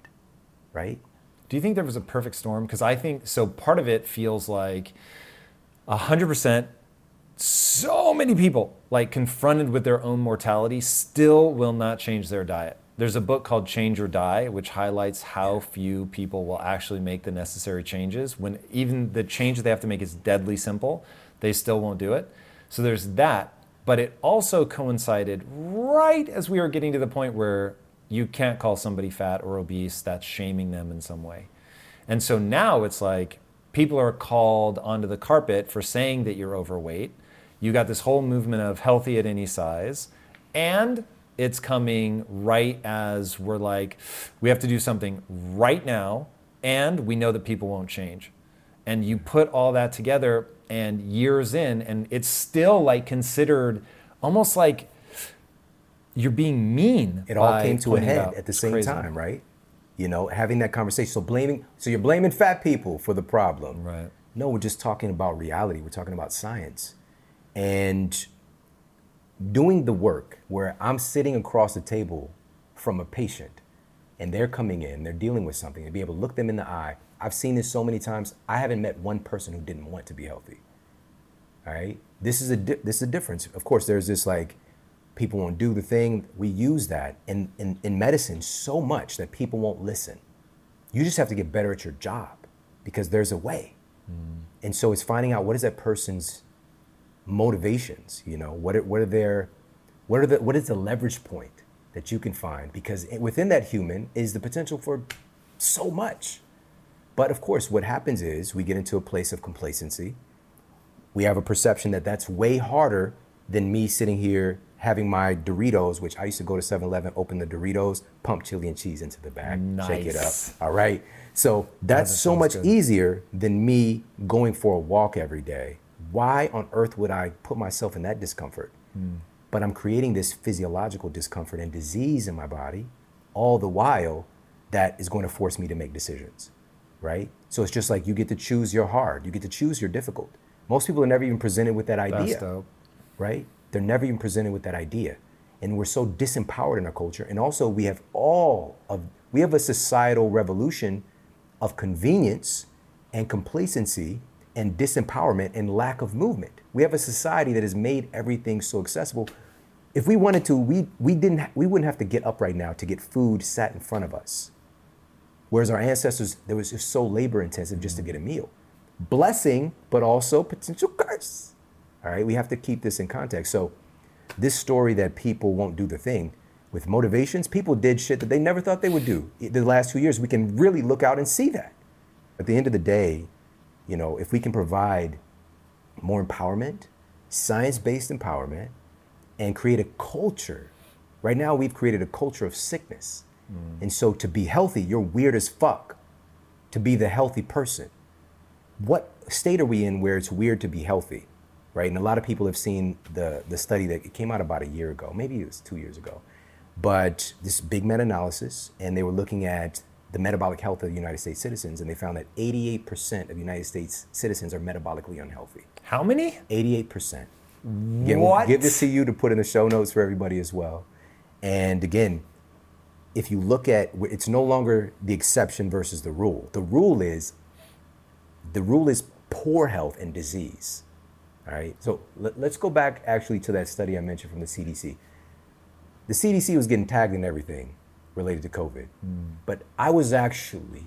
right?
Do you think there was a perfect storm? Because I think so. Part of it feels like hundred percent. So many people, like confronted with their own mortality, still will not change their diet. There's a book called Change or Die, which highlights how few people will actually make the necessary changes. When even the change that they have to make is deadly simple, they still won't do it. So there's that. But it also coincided right as we were getting to the point where you can't call somebody fat or obese, that's shaming them in some way. And so now it's like people are called onto the carpet for saying that you're overweight. You got this whole movement of healthy at any size. And It's coming right as we're like, we have to do something right now, and we know that people won't change. And you put all that together, and years in, and it's still like considered almost like you're being mean.
It all came to a head
out.
at the same time, right? You know, having that conversation. So blaming, so you're blaming fat people for the problem.
Right.
No, we're just talking about reality. We're talking about science. And doing the work where I'm sitting across the table from a patient and they're coming in, they're dealing with something, and be able to look them in the eye. I've seen this so many times. I haven't met one person who didn't want to be healthy. All right. This is a di- this is a difference. Of course, there's this like people won't do the thing. We use that in, in in medicine so much that people won't listen. You just have to get better at your job because there's a way. Mm. And so it's finding out what is that person's motivations. You know, what are, what are their what are the what is the leverage point that you can find? Because within that human is the potential for so much. But of course, what happens is we get into a place of complacency we have a perception that that's way harder than me sitting here having my Doritos, which I used to go to 7 Eleven, open the Doritos, pump chili and cheese into the bag, shake it up. All right. So that's so much
good.
easier than me going for a walk every day. Why on earth would I put myself in that discomfort?
Hmm.
But I'm creating this physiological discomfort and disease in my body, all the while that is going to force me to make decisions, right? So it's just like you get to choose your hard, you get to choose your difficult. Most people are never even presented with that idea, right? They're never even presented with that idea. And we're so disempowered in our culture. And also we have all of we have a societal revolution of convenience and complacency and disempowerment and lack of movement. We have a society that has made everything so accessible. If we wanted to, we we didn't we wouldn't have to get up right now to get food sat in front of us. Whereas our ancestors, there was just so labor intensive just to get a meal. Blessing, but also potential curse. All right, we have to keep this in context. So, this story that people won't do the thing with motivations, people did shit that they never thought they would do. The last two years, we can really look out and see that. At the end of the day, you know, if we can provide more empowerment, science based empowerment, and create a culture. Right now, we've created a culture of sickness. Mm. And so, to be healthy, you're weird as fuck to be the healthy person. What state are we in where it's weird to be healthy? Right? And a lot of people have seen the, the study that it came out about a year ago, maybe it was two years ago. But this big meta analysis, and they were looking at the metabolic health of the United States citizens, and they found that 88% of United States citizens are metabolically unhealthy.
How many?
88%. Again, we'll give this to you to put in the show notes for everybody as well. And again, if you look at it's no longer the exception versus the rule. The rule is the rule is poor health and disease. All right. So let, us go back actually to that study I mentioned from the CDC. The CDC was getting tagged in everything related to COVID, mm. but I was actually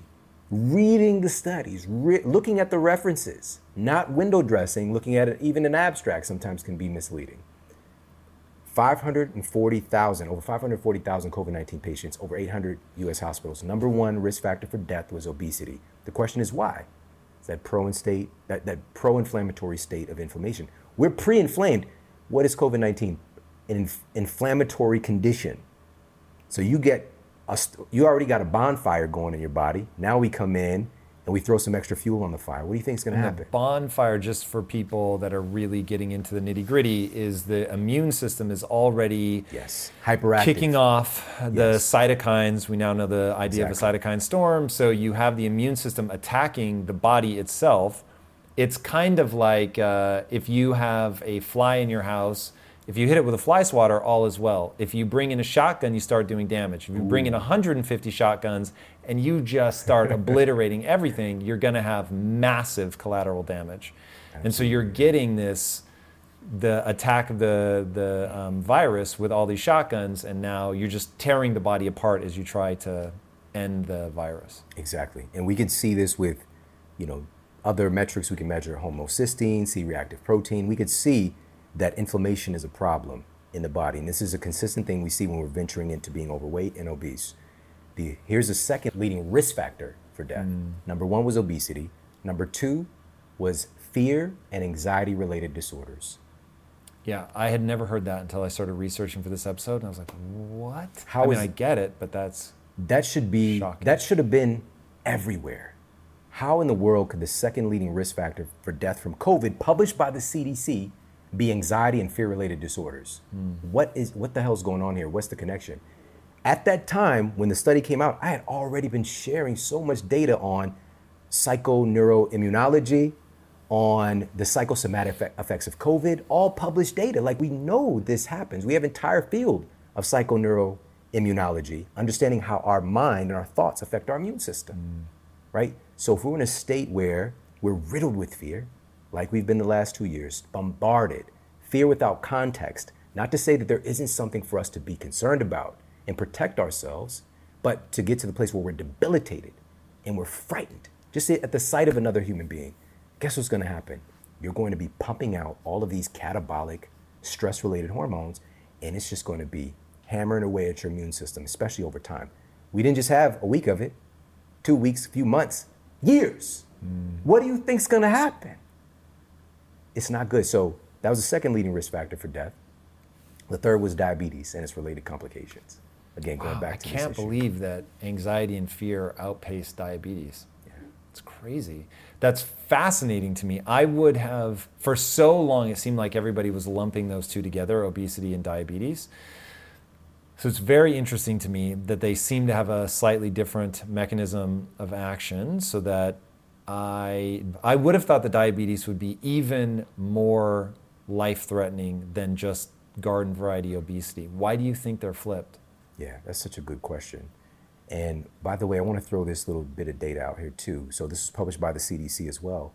reading the studies, re- looking at the references, not window dressing, looking at it even an abstract sometimes can be misleading. 540,000, over 540,000 COVID 19 patients, over 800 US hospitals. Number one risk factor for death was obesity. The question is why? It's that pro state, that, that pro inflammatory state of inflammation. We're pre inflamed. What is COVID 19? An inf- inflammatory condition. So you get, a you already got a bonfire going in your body. Now we come in and we throw some extra fuel on the fire. What do you think is going to happen?
bonfire just for people that are really getting into the nitty gritty is the immune system is already
Yes, hyperactive.
kicking off the
Yes.
cytokines we now know the idea
Exactly.
of a cytokine storm so you have the immune system attacking the body itself it's kind of like uh, if you have a fly in your house if you hit it with a fly swatter all is well if you bring in a shotgun you start doing damage if you bring in 150 shotguns and you just start obliterating everything you're going to have massive collateral damage and so you're getting this the attack of the the um, virus with all these shotguns, and now you're just tearing the body apart as you try to end the virus.
Exactly. And we can see this with, you know, other metrics we can measure homocysteine, C-reactive protein. We could see that inflammation is a problem in the body. And this is a consistent thing we see when we're venturing into being overweight and obese. The, here's a second leading risk factor for death. Mm. Number one was obesity. Number two was fear and anxiety related disorders.
Yeah, I had never heard that until I started researching for this episode, and I was like, "What?"
How
I mean, I get it, but that's
That should be
Shocking.
that should have been everywhere. How in the world could the second leading risk factor for death from COVID, published by the CDC, be anxiety and fear related disorders? Mm-hmm. What is what the hell's going on here? What's the connection? At that time, when the study came out, I had already been sharing so much data on psychoneuroimmunology, on the psychosomatic effects of COVID, all published data. Like we know this happens. We have entire field of psychoneuroimmunology, understanding how our mind and our thoughts affect our immune system. Mm. Right? So if we're in a state where we're riddled with fear, like we've been the last two years, bombarded, fear without context, not to say that there isn't something for us to be concerned about and protect ourselves, but to get to the place where we're debilitated and we're frightened, just at the sight of another human being, guess what's going to happen? You're going to be pumping out all of these catabolic, stress related hormones, and it's just going to be hammering away at your immune system, especially over time. We didn't just have a week of it, two weeks, a few months, years. Mm. What do you think's going to happen? It's not good. So that was the second leading risk factor for death. The third was diabetes and its related complications. Again, going
Wow,
back to I can't
believe that anxiety and fear outpace diabetes. Yeah. It's crazy. That's fascinating to me. I would have, for so long, it seemed like everybody was lumping those two together obesity and diabetes. So it's very interesting to me that they seem to have a slightly different mechanism of action so that I, I would have thought the diabetes would be even more life threatening than just garden variety obesity. Why do you think they're flipped?
Yeah, that's such a good question. And by the way, I want to throw this little bit of data out here too. So this was published by the CDC as well.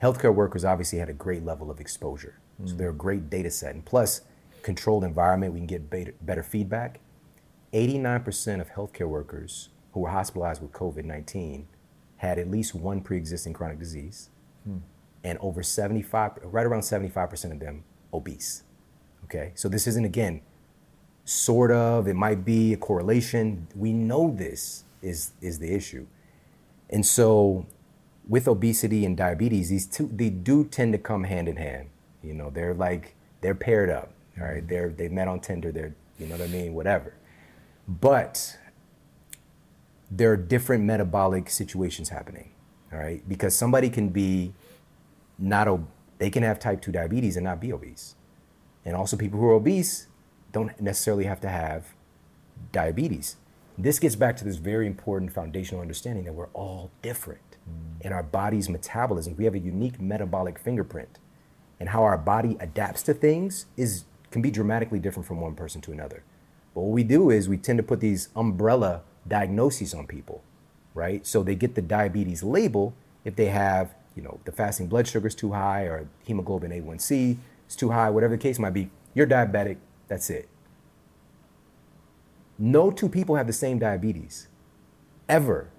Healthcare workers obviously had a great level of exposure. So mm. they're a great data set. And plus, controlled environment, we can get better, better feedback. 89% of healthcare workers who were hospitalized with COVID 19 had at least one pre existing chronic disease. Hmm. And over 75, right around 75% of them obese. Okay, so this isn't again sort of it might be a correlation. We know this is is the issue. And so with obesity and diabetes these two they do tend to come hand in hand. You know they're like they're paired up all right? They're they met on tinder they're you know what i mean? Whatever. But there are different metabolic situations happening all right because somebody can be not ob- they can have type 2 diabetes and not be obese and also people who are obese don't necessarily have to have diabetes. This gets back to this very important foundational understanding that we're all different mm. in our body's metabolism. We have a unique metabolic fingerprint, and how our body adapts to things is can be dramatically different from one person to another. But what we do is we tend to put these umbrella diagnoses on people, right? So they get the diabetes label if they have, you know, the fasting blood sugar is too high or hemoglobin A1C is too high, whatever the case might be. You're diabetic. That's it. No two people have the same diabetes ever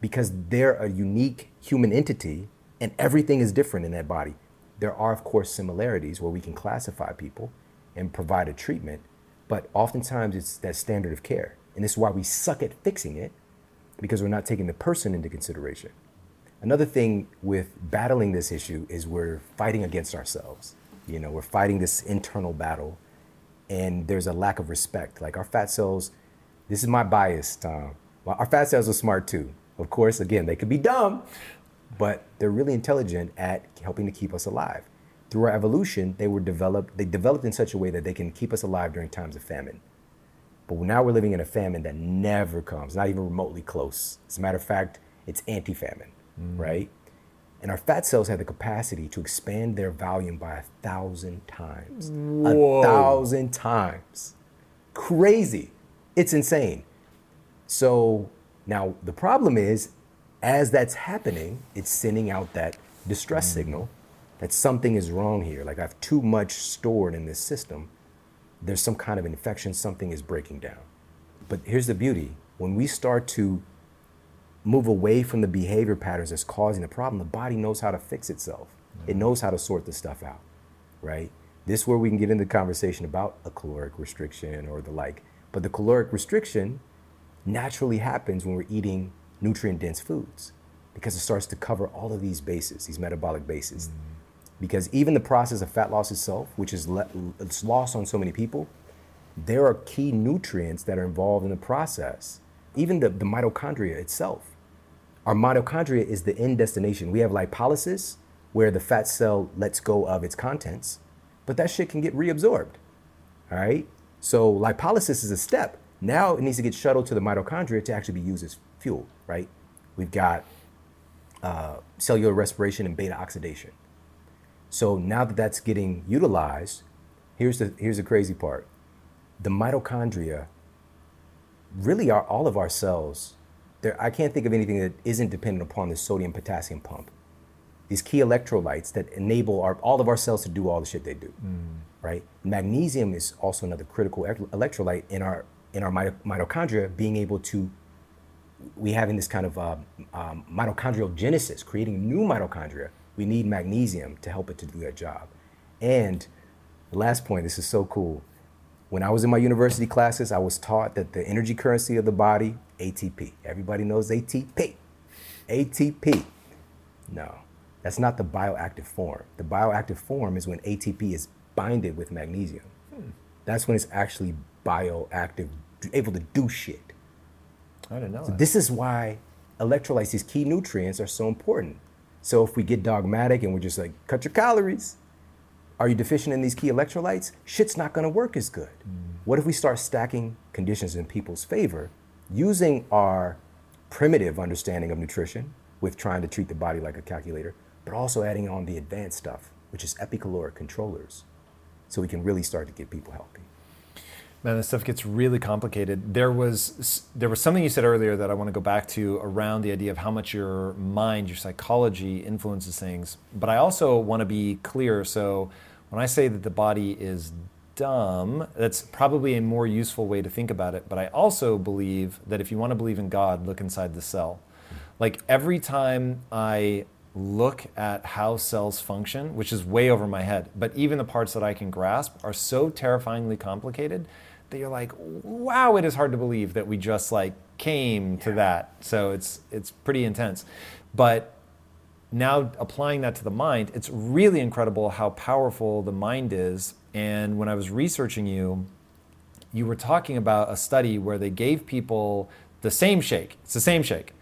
because they're a unique human entity and everything is different in that body. There are, of course, similarities where we can classify people and provide a treatment, but oftentimes it's that standard of care. And this is why we suck at fixing it because we're not taking the person into consideration. Another thing with battling this issue is we're fighting against ourselves. You know, we're fighting this internal battle and there's a lack of respect. Like our fat cells, this is my bias, Tom. Well, our fat cells are smart too. Of course, again, they could be dumb, but they're really intelligent at helping to keep us alive. Through our evolution, they were developed, they developed in such a way that they can keep us alive during times of famine. But now we're living in a famine that never comes, not even remotely close. As a matter of fact, it's anti famine, mm. right? And our fat cells have the capacity to expand their volume by a thousand times. A thousand times. Crazy. It's insane. So now the problem is, as that's happening, it's sending out that distress mm. signal that something is wrong here. Like I have too much stored in this system. There's some kind of infection, something is breaking down. But here's the beauty when we start to move away from the behavior patterns that's causing the problem, the body knows how to fix itself. It mm-hmm. knows how to sort this stuff out, right? This is where we can get into the conversation about a caloric restriction or the like. But the caloric restriction naturally happens when we're eating nutrient dense foods because it starts to cover all of these bases, these metabolic bases. Mm-hmm. Because even the process of fat loss itself, which is le- it's lost on so many people, there are key nutrients that are involved in the process. Even the, the mitochondria itself. Our mitochondria is the end destination. We have lipolysis, where the fat cell lets go of its contents, but that shit can get reabsorbed. All right? So lipolysis is a step. Now it needs to get shuttled to the mitochondria to actually be used as fuel, right? We've got uh, cellular respiration and beta oxidation. So now that that's getting utilized, here's the here's the crazy part. The mitochondria really are all of our cells. There, I can't think of anything that isn't dependent upon the sodium potassium pump. These key electrolytes that enable our, all of our cells to do all the shit they do, mm. right? Magnesium is also another critical electrolyte in our in our mitochondria, being able to we having this kind of uh, um, mitochondrial genesis, creating new mitochondria we need magnesium to help it to do that job. And the last point, this is so cool. When I was in my university classes, I was taught that the energy currency of the body, ATP. Everybody knows ATP. ATP. No, that's not the bioactive form. The bioactive form is when ATP is binded with magnesium. Hmm. That's when it's actually bioactive, able to do shit.
I didn't know.
So this is why electrolytes, these key nutrients, are so important. So if we get dogmatic and we're just like, cut your calories, are you deficient in these key electrolytes? Shit's not gonna work as good. Mm. What if we start stacking conditions in people's favor using our primitive understanding of nutrition with trying to treat the body like a calculator, but also adding on the advanced stuff, which is epicaloric controllers, so we can really start to get people healthy.
Man, this stuff gets really complicated. There was there was something you said earlier that I want to go back to around the idea of how much your mind, your psychology influences things. But I also want to be clear. So when I say that the body is dumb, that's probably a more useful way to think about it. But I also believe that if you want to believe in God, look inside the cell. Like every time I look at how cells function, which is way over my head, but even the parts that I can grasp are so terrifyingly complicated that you're like, wow, it is hard to believe that we just like came to that. So it's it's pretty intense. But now applying that to the mind, it's really incredible how powerful the mind is. And when I was researching you, you were talking about a study where they gave people the same shake. It's the same shake,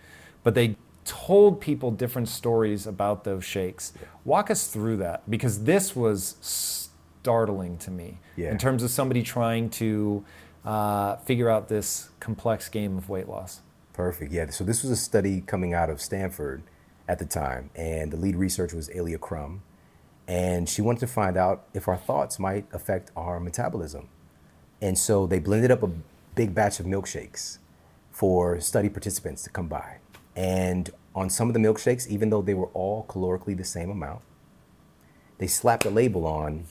but they told people different stories about those shakes. Walk us through that because this was startling to me yeah. in terms of somebody trying to uh, figure out this complex game of weight loss.
Perfect. Yeah. So this was a study coming out of Stanford at the time, and the lead researcher was Alia Crum, and she wanted to find out if our thoughts might affect our metabolism. And so they blended up a big batch of milkshakes for study participants to come by. And on some of the milkshakes, even though they were all calorically the same amount, they slapped a label on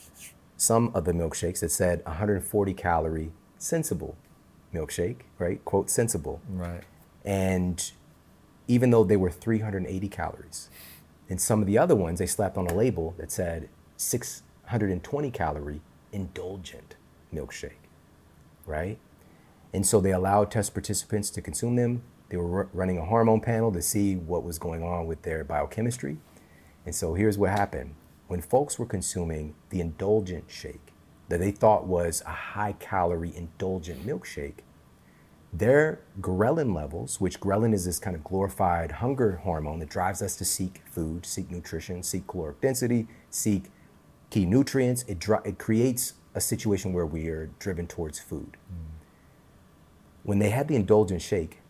some of the milkshakes that said 140 calorie sensible milkshake, right? Quote sensible.
Right.
And even though they were 380 calories, and some of the other ones they slapped on a label that said 620 calorie indulgent milkshake, right? And so they allowed test participants to consume them. They were r- running a hormone panel to see what was going on with their biochemistry. And so here's what happened when folks were consuming the indulgent shake that they thought was a high calorie indulgent milkshake, their ghrelin levels, which ghrelin is this kind of glorified hunger hormone that drives us to seek food, seek nutrition, seek caloric density, seek key nutrients, it, dri- it creates a situation where we are driven towards food. Mm. When they had the indulgent shake,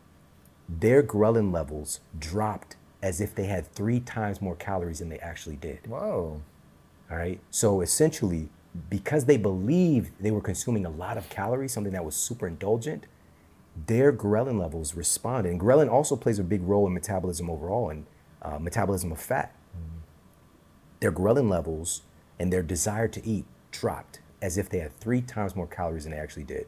their ghrelin levels dropped as if they had three times more calories than they actually did.
Whoa.
All right. So essentially, because they believed they were consuming a lot of calories, something that was super indulgent, their ghrelin levels responded. And ghrelin also plays a big role in metabolism overall and uh, metabolism of fat. Mm. Their ghrelin levels and their desire to eat dropped as if they had three times more calories than they actually did.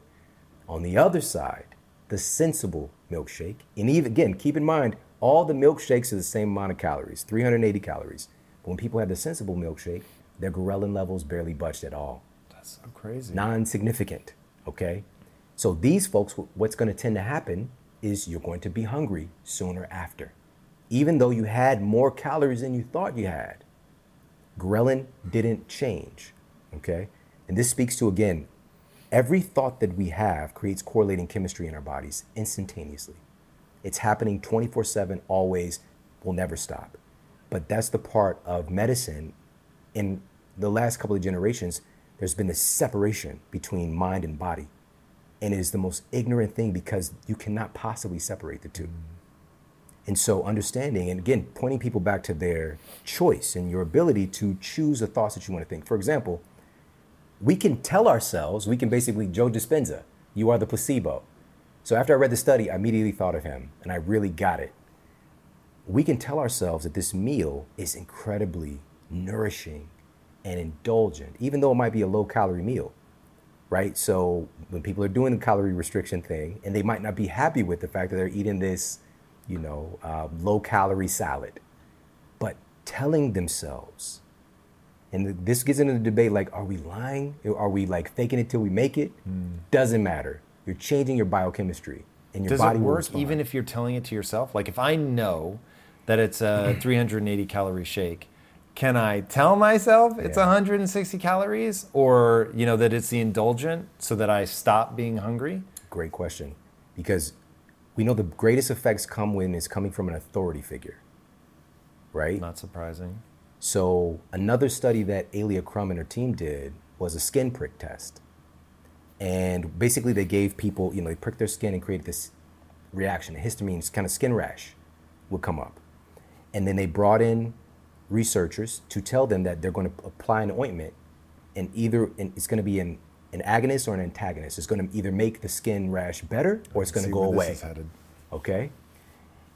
On the other side, the sensible milkshake, and even again, keep in mind, all the milkshakes are the same amount of calories, 380 calories. But when people had the sensible milkshake, their ghrelin levels barely budged at all.
That's so crazy.
Non significant, okay? So these folks, what's gonna tend to happen is you're going to be hungry sooner after. Even though you had more calories than you thought you had, Ghrelin didn't change. Okay? And this speaks to, again, every thought that we have creates correlating chemistry in our bodies instantaneously. It's happening 24 7, always, will never stop. But that's the part of medicine. In the last couple of generations, there's been this separation between mind and body. And it is the most ignorant thing because you cannot possibly separate the two. And so, understanding, and again, pointing people back to their choice and your ability to choose the thoughts that you want to think. For example, we can tell ourselves, we can basically, Joe Dispenza, you are the placebo. So, after I read the study, I immediately thought of him and I really got it. We can tell ourselves that this meal is incredibly nourishing and indulgent, even though it might be a low calorie meal, right? So, when people are doing the calorie restriction thing and they might not be happy with the fact that they're eating this, you know, uh, low calorie salad, but telling themselves, and this gets into the debate like, are we lying? Are we like faking it till we make it? Doesn't matter. You're changing your biochemistry and your
Does
body
it
will
work even if you're telling it to yourself? Like if I know that it's a 380 calorie shake, can I tell myself it's
Yeah.
160 calories or, you know, that it's the indulgent so that I stop being hungry?
Great question. Because we know the greatest effects come when it's coming from an authority figure, right?
Not surprising.
So another study that Alia Crum and her team did was a skin prick test. And basically they gave people, you know, they pricked their skin and created this reaction, a histamine kind of skin rash would come up. And then they brought in researchers to tell them that they're going to apply an ointment and either and it's going to be an, an agonist or an antagonist. It's going to either make the skin rash better or it's going to go away. Okay?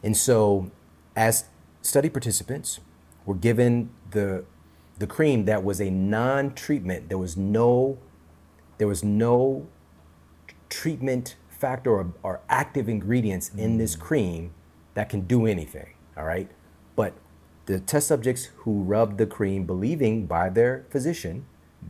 And so, as study participants, were given the, the cream that was a non treatment, there was no, there was no treatment factor or, or active ingredients in mm. this cream that can do anything. All right? But the test subjects who rubbed the cream, believing by their physician,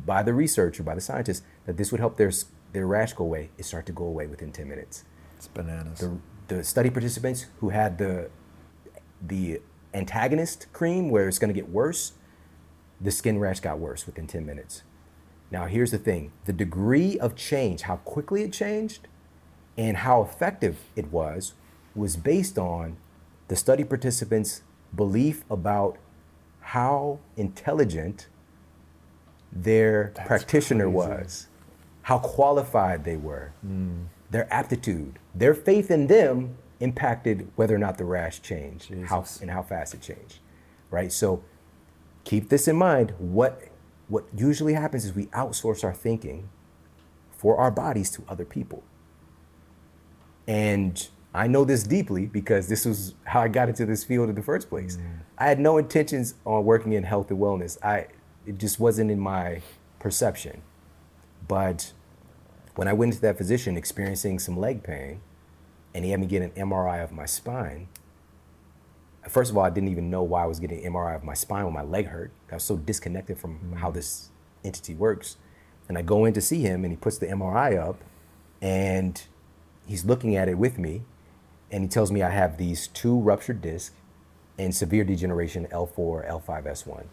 by the researcher, by the scientist, that this would help their, their rash go away, it started to go away within 10 minutes
It's bananas.
the, the study participants who had the the antagonist cream where it's going to get worse the skin rash got worse within 10 minutes now here's the thing the degree of change how quickly it changed and how effective it was was based on the study participants belief about how intelligent their practitioner
crazy.
was how qualified they were their aptitude, their faith in them impacted whether or not the rash changed, how, and how fast it changed, right? So keep this in mind. What what usually happens is we outsource our thinking for our bodies to other people, and I know this deeply because this was how I got into this field in the first place. Mm. I had no intentions on working in health and wellness. I it just wasn't in my perception, but when I went into that physician experiencing some leg pain and he had me get an MRI of my spine, first of all, I didn't even know why I was getting an MRI of my spine when my leg hurt. I was so disconnected from mm-hmm. how this entity works. And I go in to see him and he puts the MRI up and he's looking at it with me and he tells me I have these two ruptured discs and severe degeneration L4, L5, S1.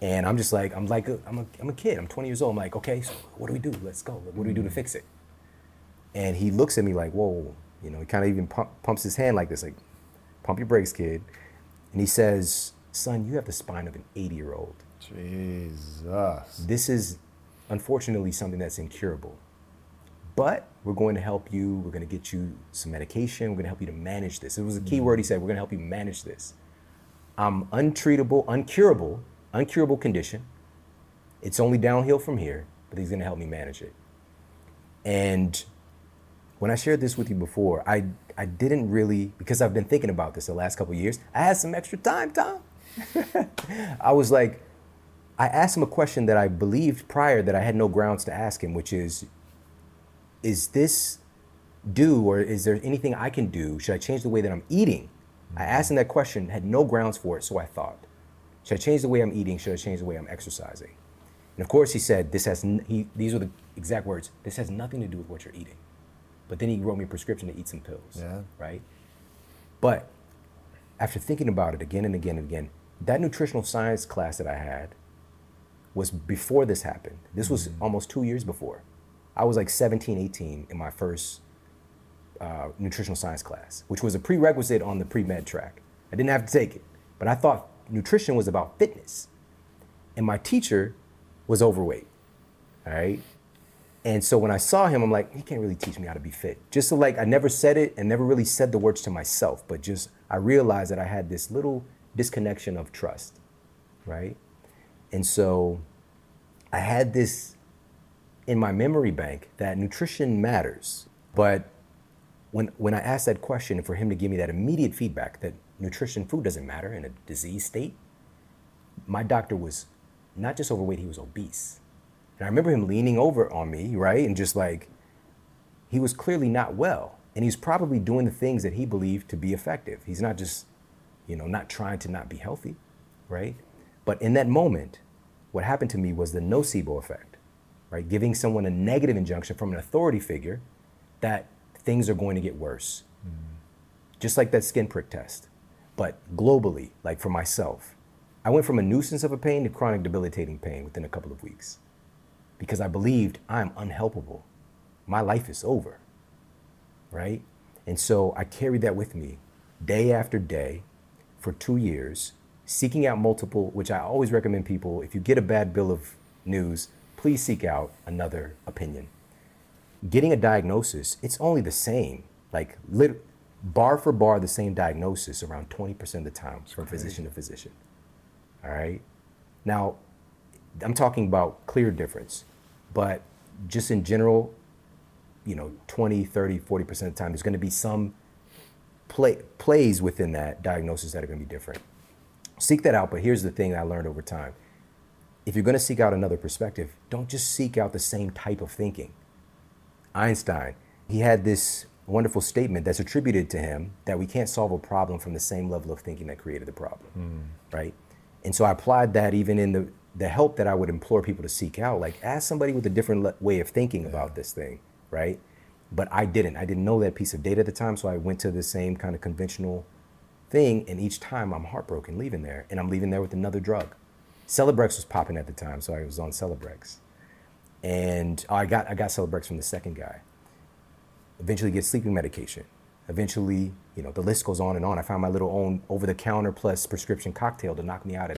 And I'm just like, I'm like, a, I'm, a, I'm a kid. I'm 20 years old. I'm like, okay, so what do we do? Let's go. What do we do to mm-hmm. fix it? And he looks at me like, whoa, you know, he kind of even pump, pumps his hand like this, like, pump your brakes, kid. And he says, son, you have the spine of an 80 year old.
Jesus.
This is unfortunately something that's incurable. But we're going to help you. We're going to get you some medication. We're going to help you to manage this. It was a key mm. word he said. We're going to help you manage this. I'm untreatable, uncurable, uncurable condition. It's only downhill from here, but he's going to help me manage it. And when I shared this with you before, I, I didn't really, because I've been thinking about this the last couple of years, I had some extra time, Tom. I was like, I asked him a question that I believed prior that I had no grounds to ask him, which is, is this do or is there anything I can do? Should I change the way that I'm eating? I mm-hmm. asked him that question, had no grounds for it, so I thought, should I change the way I'm eating? Should I change the way I'm exercising? And of course, he said, this has, n- he, these are the exact words, this has nothing to do with what you're eating. But then he wrote me a prescription to eat some pills,
Yeah.
right? But after thinking about it again and again and again, that nutritional science class that I had was before this happened. This was almost two years before. I was like 17, 18 in my first uh, nutritional science class, which was a prerequisite on the pre med track. I didn't have to take it, but I thought nutrition was about fitness. And my teacher was overweight. All right. And so when I saw him, I'm like, he can't really teach me how to be fit. Just so like I never said it and never really said the words to myself, but just I realized that I had this little disconnection of trust. Right. And so I had this in my memory bank that nutrition matters. But when, when I asked that question, for him to give me that immediate feedback that nutrition, food doesn't matter in a disease state, my doctor was not just overweight, he was obese. And I remember him leaning over on me, right? And just like, he was clearly not well. And he's probably doing the things that he believed to be effective. He's not just, you know, not trying to not be healthy, right? But in that moment, what happened to me was the nocebo effect, right? Giving someone a negative injunction from an authority figure that things are going to get worse. Mm. Just like that skin prick test. But globally, like for myself, I went from a nuisance of a pain to chronic debilitating pain within a couple of weeks because I believed I'm unhelpable. My life is over, right? And so I carried that with me day after day for two years, seeking out multiple, which I always recommend people if you get a bad bill of news, please seek out another opinion. Getting a diagnosis, it's only the same, like lit- bar for bar, the same diagnosis around 20% of the time from physician to physician. All right. Now, I'm talking about clear difference, but just in general, you know, 20, 30, 40% of the time, there's going to be some play, plays within that diagnosis that are going to be different. Seek that out, but here's the thing I learned over time. If you're going to seek out another perspective, don't just seek out the same type of thinking. Einstein, he had this wonderful statement that's attributed to him that we can't solve a problem from the same level of thinking that created the problem, mm. right? And so I applied that even in the, the help that I would implore people to seek out. Like, ask somebody with a different le- way of thinking yeah. about this thing, right? But I didn't. I didn't know that piece of data at the time, so I went to the same kind of conventional thing, and each time I'm heartbroken leaving there, and I'm leaving there with another drug. Celebrex was popping at the time, so I was on Celebrex, and oh, I got I got Celebrex from the second guy. Eventually, get sleeping medication. Eventually, you know, the list goes on and on. I found my little own over-the-counter plus prescription cocktail to knock me out at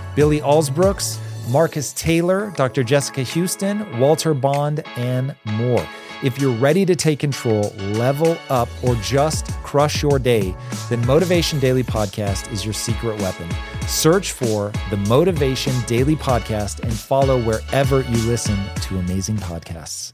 Billy Alsbrooks, Marcus Taylor, Dr. Jessica Houston, Walter Bond, and more. If you're ready to take control, level up, or just crush your day, then Motivation Daily Podcast is your secret weapon. Search for the Motivation Daily Podcast and follow wherever you listen to amazing podcasts.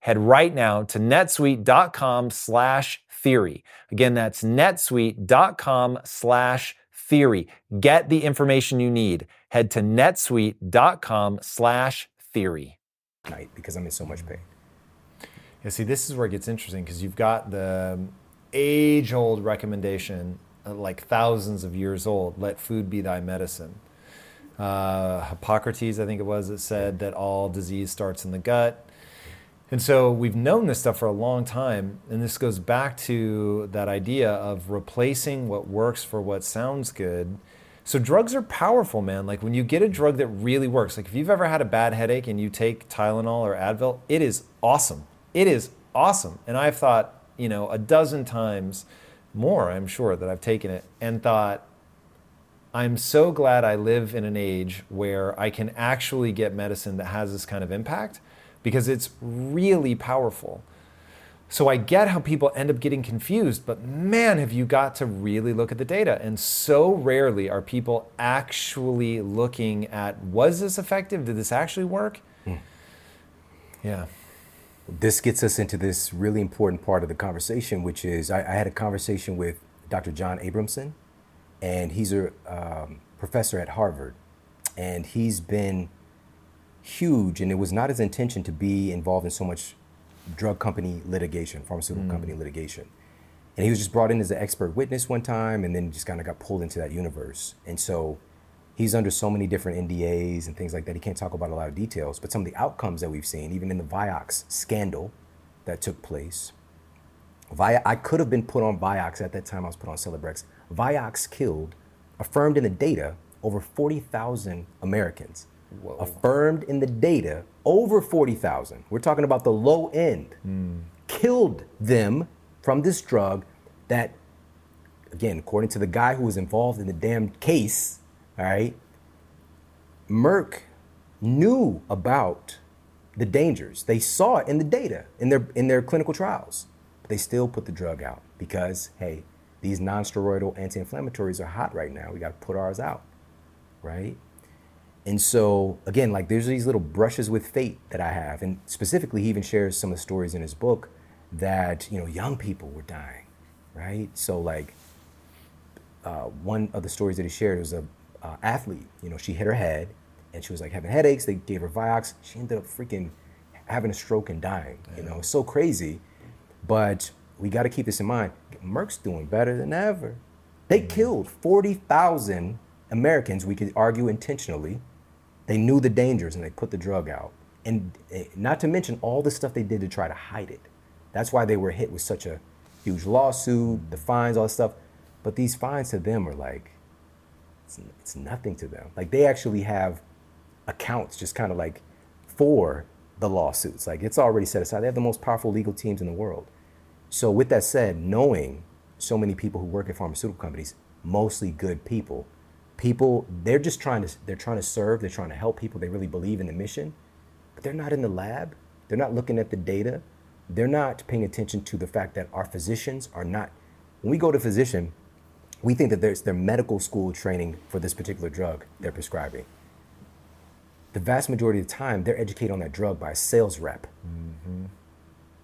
head right now to netsuite.com slash theory. Again, that's netsuite.com slash theory. Get the information you need. Head to netsuite.com slash theory.
Night because I'm in so much pain.
Yeah, see, this is where it gets interesting because you've got the age old recommendation, uh, like thousands of years old let food be thy medicine. Uh, Hippocrates, I think it was, that said that all disease starts in the gut. And so we've known this stuff for a long time. And this goes back to that idea of replacing what works for what sounds good. So drugs are powerful, man. Like when you get a drug that really works, like if you've ever had a bad headache and you take Tylenol or Advil, it is awesome. It is awesome. And I've thought, you know, a dozen times more, I'm sure, that I've taken it and thought, I'm so glad I live in an age where I can actually get medicine that has this kind of impact because it's really powerful. So I get how people end up getting confused, but man, have you got to really look at the data. And so rarely are people actually looking at was this effective? Did this actually work? Mm. Yeah.
This gets us into this really important part of the conversation, which is I, I had a conversation with Dr. John Abramson, and he's a um, professor at Harvard. And he's been huge, and it was not his intention to be involved in so much drug company litigation, pharmaceutical mm. company litigation. And he was just brought in as an expert witness one time, and then just kind of got pulled into that universe. And so he's under so many different NDAs and things like that. He can't talk about a lot of details, but some of the outcomes that we've seen, even in the Vioxx scandal that took place. Vi- I could have been put on Vioxx at that time. I was put on Celebrex. Vioxx killed, affirmed in the data, over 40,000 Americans. Whoa. affirmed in the data over 40,000. We're talking about the low end. Mm. Killed them from this drug that, again, according to the guy who was involved in the damn case, all right, Merck knew about the dangers. They saw it in the data in their in their clinical trials. But they still put the drug out because hey, these non-steroidal anti-inflammatories are hot right now. We got to put ours out, right? And so, again, like there's these little brushes with fate that I have. And specifically, he even shares some of the stories in his book that, you know, young people were dying, right? So, like, uh, one of the stories that he shared was a uh, athlete. You know, she hit her head and she was like having headaches. They gave her Vioxx. She ended up freaking having a stroke and dying. You know, it's so crazy. But we got to keep this in mind. Merck's doing better than ever. They mm-hmm. killed 40,000 Americans, we could argue intentionally, they knew the dangers and they put the drug out. And eh, not to mention all the stuff they did to try to hide it. That's why they were hit with such a huge lawsuit, the fines, all that stuff. But these fines to them are like, it's, it's nothing to them. Like they actually have accounts just kind of like for the lawsuits. Like it's already set aside. They have the most powerful legal teams in the world. So with that said, knowing so many people who work at pharmaceutical companies, mostly good people, people they're just trying to they're trying to serve they're trying to help people they really believe in the mission but they're not in the lab they're not looking at the data they're not paying attention to the fact that our physicians are not when we go to physician we think that there's their medical school training for this particular drug they're prescribing. The vast majority of the time they're educated on that drug by a sales rep. Mm-hmm.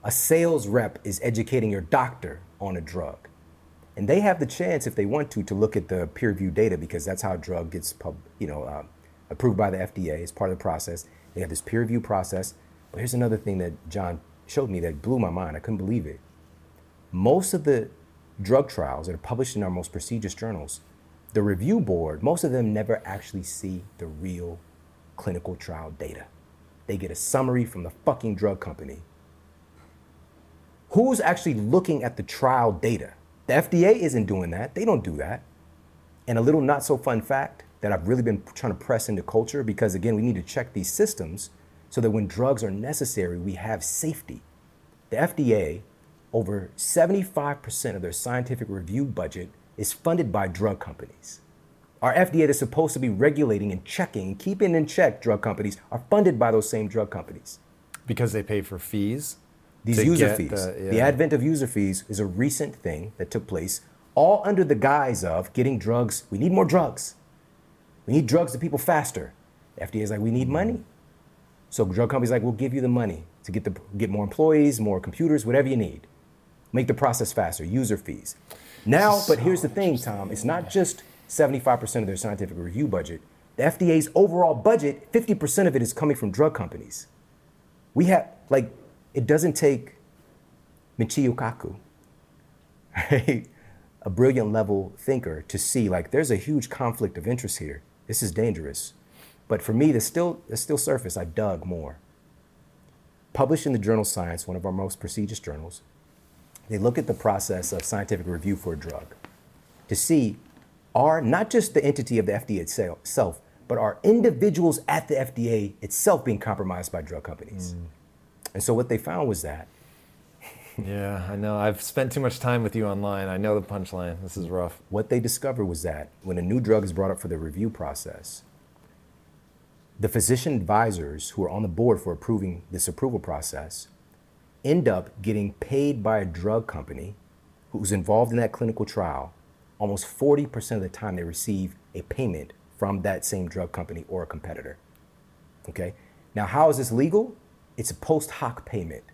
a sales rep is educating your doctor on a drug and they have the chance, if they want to, to look at the peer review data because that's how a drug gets, pub, you know, uh, approved by the FDA. It's part of the process. They have this peer review process. But here's another thing that John showed me that blew my mind. I couldn't believe it. most of the drug trials that are published in our most prestigious journals, the review board, most of them never actually see the real clinical trial data. They get a summary from the fucking drug company. Who's actually looking at the trial data? The FDA isn't doing that. They don't do that. And a little not so fun fact that I've really been trying to press into culture because, again, we need to check these systems so that when drugs are necessary, we have safety. The FDA, over 75% of their scientific review budget is funded by drug companies. Our FDA that's supposed to be regulating and checking, keeping in check drug companies, are funded by those same drug companies.
Because they pay for fees?
These user fees.
the-
The advent of user fees is a recent thing that took place, all under the guise of getting drugs. We need more drugs. We need drugs to people faster. FDA is like, we need money. So drug companies like, we'll give you the money to get the get more employees, more computers, whatever you need. Make the process faster. User fees. Now, but here's the thing, Tom. It's not just 75% of their scientific review budget. The FDA's overall budget, 50% of it is coming from drug companies. We have like it doesn't take Michio Kaku, right? a brilliant level thinker, to see like there's a huge conflict of interest here. This is dangerous. But for me, there's still there's still surface. I dug more. Published in the journal Science, one of our most prestigious journals, they look at the process of scientific review for a drug to see are not just the entity of the FDA itself, but are individuals at the FDA itself being compromised by drug companies. Mm. And so what they found was that
Yeah, I know. I've spent too much time with you online. I know the punchline. This is rough.
what they discovered was that when a new drug is brought up for the review process, the physician advisors who are on the board for approving this approval process end up getting paid by a drug company who's involved in that clinical trial. Almost 40% of the time, they receive a payment from that same drug company or a competitor. Okay? Now, how is this legal? It's a post hoc payment.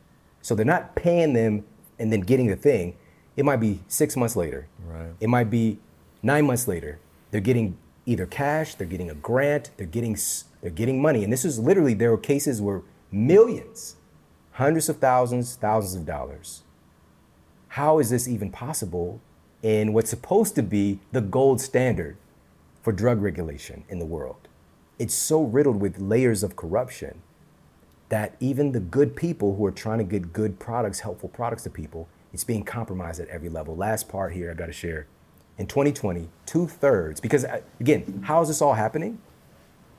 So they're not paying them and then getting the thing. It might be six months later.
Right.
It might be nine months later. They're getting either cash, they're getting a grant, they're getting they're getting money. And this is literally there were cases where millions, hundreds of thousands, thousands of dollars. How is this even possible in what's supposed to be the gold standard for drug regulation in the world? It's so riddled with layers of corruption that even the good people who are trying to get good products, helpful products to people, it's being compromised at every level. Last part here, I got to share. In 2020, two thirds, because uh, again, how is this all happening?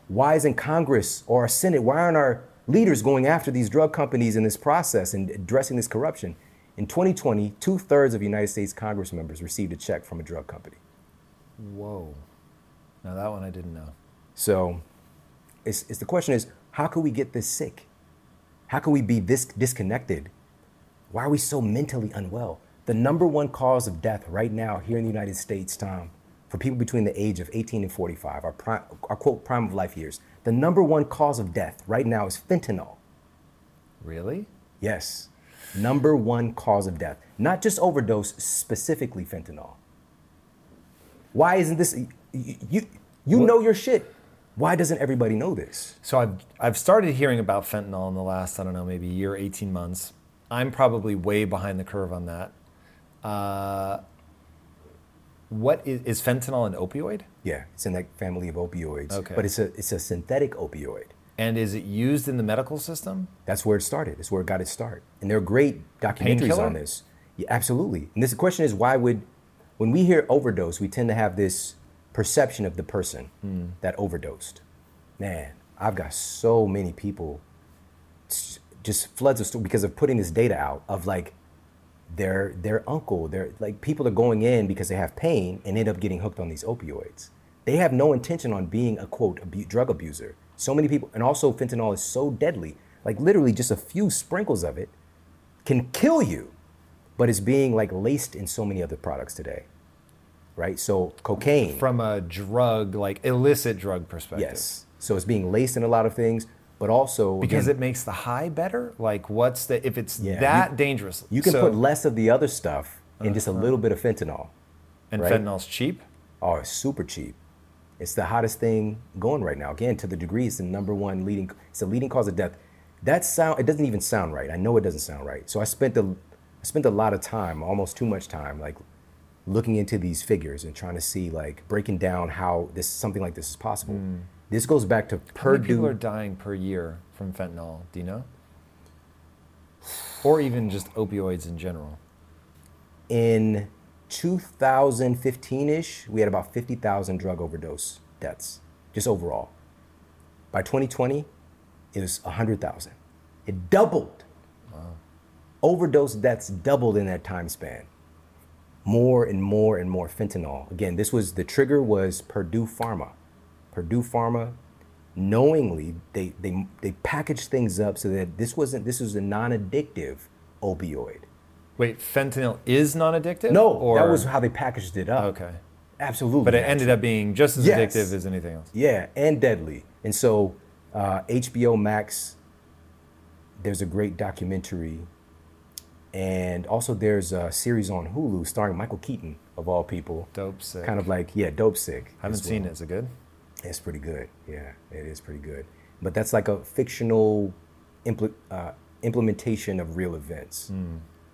Why isn't Congress or our Senate, why aren't our leaders going after these drug companies in this process and addressing this corruption? In 2020, two thirds of United States Congress members received a check from a drug company.
Whoa. Now that one I didn't know.
So it's, it's the question is, how can we get this sick? How can we be this disconnected? Why are we so mentally unwell? The number one cause of death right now here in the United States, Tom, for people between the age of 18 and 45, our, prime, our quote prime of life years, the number one cause of death right now is fentanyl.
Really?
Yes, number one cause of death, not just overdose, specifically fentanyl. Why isn't this? You you, you know your shit. Why doesn't everybody know this?
So I've I've started hearing about fentanyl in the last I don't know maybe year, 18 months. I'm probably way behind the curve on that. Uh, what is, is fentanyl an opioid?
Yeah, it's in that family of opioids.
Okay.
But it's a it's a synthetic opioid.
And is it used in the medical system?
That's where it started. It's where it got its start. And there are great documentaries on this. Yeah, absolutely. And this the question is why would when we hear overdose, we tend to have this perception of the person
Hmm.
that overdosed. Man, I've got so many people just floods of stories because of putting this data out of like their their uncle, their like people are going in because they have pain and end up getting hooked on these opioids. They have no intention on being a quote abu- drug abuser. So many people, and also fentanyl is so deadly. Like literally, just a few sprinkles of it can kill you, but it's being like laced in so many other products today, right? So cocaine,
From a drug, like illicit drug perspective.
yes. So it's being laced in a lot of things, but also
Because
again,
it makes the high better? Like what's the if it's
Yeah,
that
you-
dangerous?
you can
so-
put less of the other stuff in just a uh-huh. little bit of fentanyl.
and
right?
fentanyl's cheap?
Oh, it's super cheap. It's the hottest thing going right now. Again, to the degree it's the number one leading. It's the leading cause of death. That sound. It doesn't even sound right. I know it doesn't sound right. So I spent the I spent a lot of time, almost too much time, like looking into these figures and trying to see, like, breaking down how this something like this is possible. Hmm. This goes back to
How many people are dying per year from fentanyl? Do you know? Or even just opioids in general?
In 2015 ish, we had about 50,000 drug overdose deaths, just overall. By 2020, it was 100,000. It doubled. Overdose deaths doubled in that time span. More and more and more fentanyl. Again, this was the trigger was Purdue Pharma. Purdue Pharma knowingly they they they packaged things up so that this wasn't this was a non-addictive opioid.
Wait, fentanyl is non-addictive?
No,
or,
that was how they packaged it up.
okay.
Absolutely.
But it ended up being just as
Yes.
addictive as anything else.
Yeah, and deadly. And so uh, HBO Max, there's a great documentary, and also there's a series on Hulu starring Michael Keaton of all people.
Dopesick.
Kind of like yeah, Dopesick.
I haven't seen
well.
it. Is it good?
It's pretty good. Yeah, it is pretty good. But that's like a fictional impl- uh, implementation of real events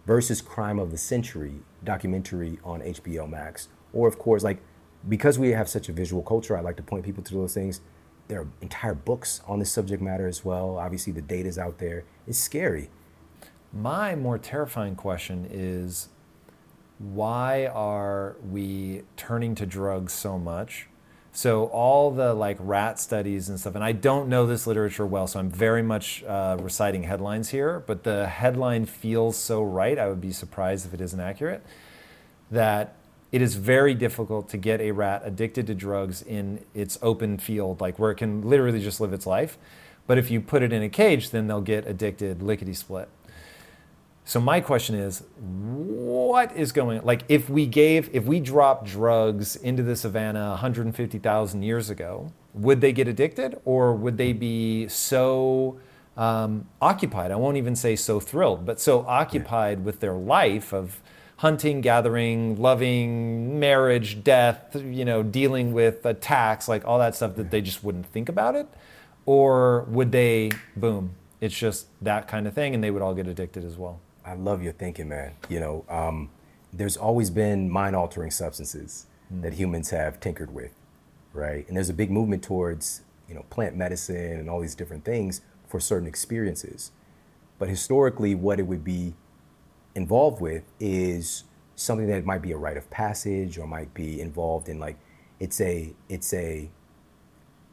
versus Crime of the Century documentary on HBO Max. Or, of course, like because we have such a visual culture, I like to point people to those things. There are entire books on this subject matter as well. Obviously, the data's out there. It's scary.
My more terrifying question is why are we turning to drugs so much? So all the like rat studies and stuff, and I don't know this literature well, so I'm very much uh, reciting headlines here. But the headline feels so right. I would be surprised if it isn't accurate. That it is very difficult to get a rat addicted to drugs in its open field, like where it can literally just live its life. But if you put it in a cage, then they'll get addicted lickety split. So my question is, what is going? Like, if we gave, if we dropped drugs into the savannah 150,000 years ago, would they get addicted, or would they be so um, occupied? I won't even say so thrilled, but so occupied with their life of hunting, gathering, loving, marriage, death, you know, dealing with attacks, like all that stuff that they just wouldn't think about it, or would they, boom, it's just that kind of thing, and they would all get addicted as well.
I love your thinking, man. You know, um, there's always been mind altering substances that humans have tinkered with, right? And there's a big movement towards, you know, plant medicine and all these different things for certain experiences. But historically, what it would be involved with is something that might be a rite of passage or might be involved in like it's a it's a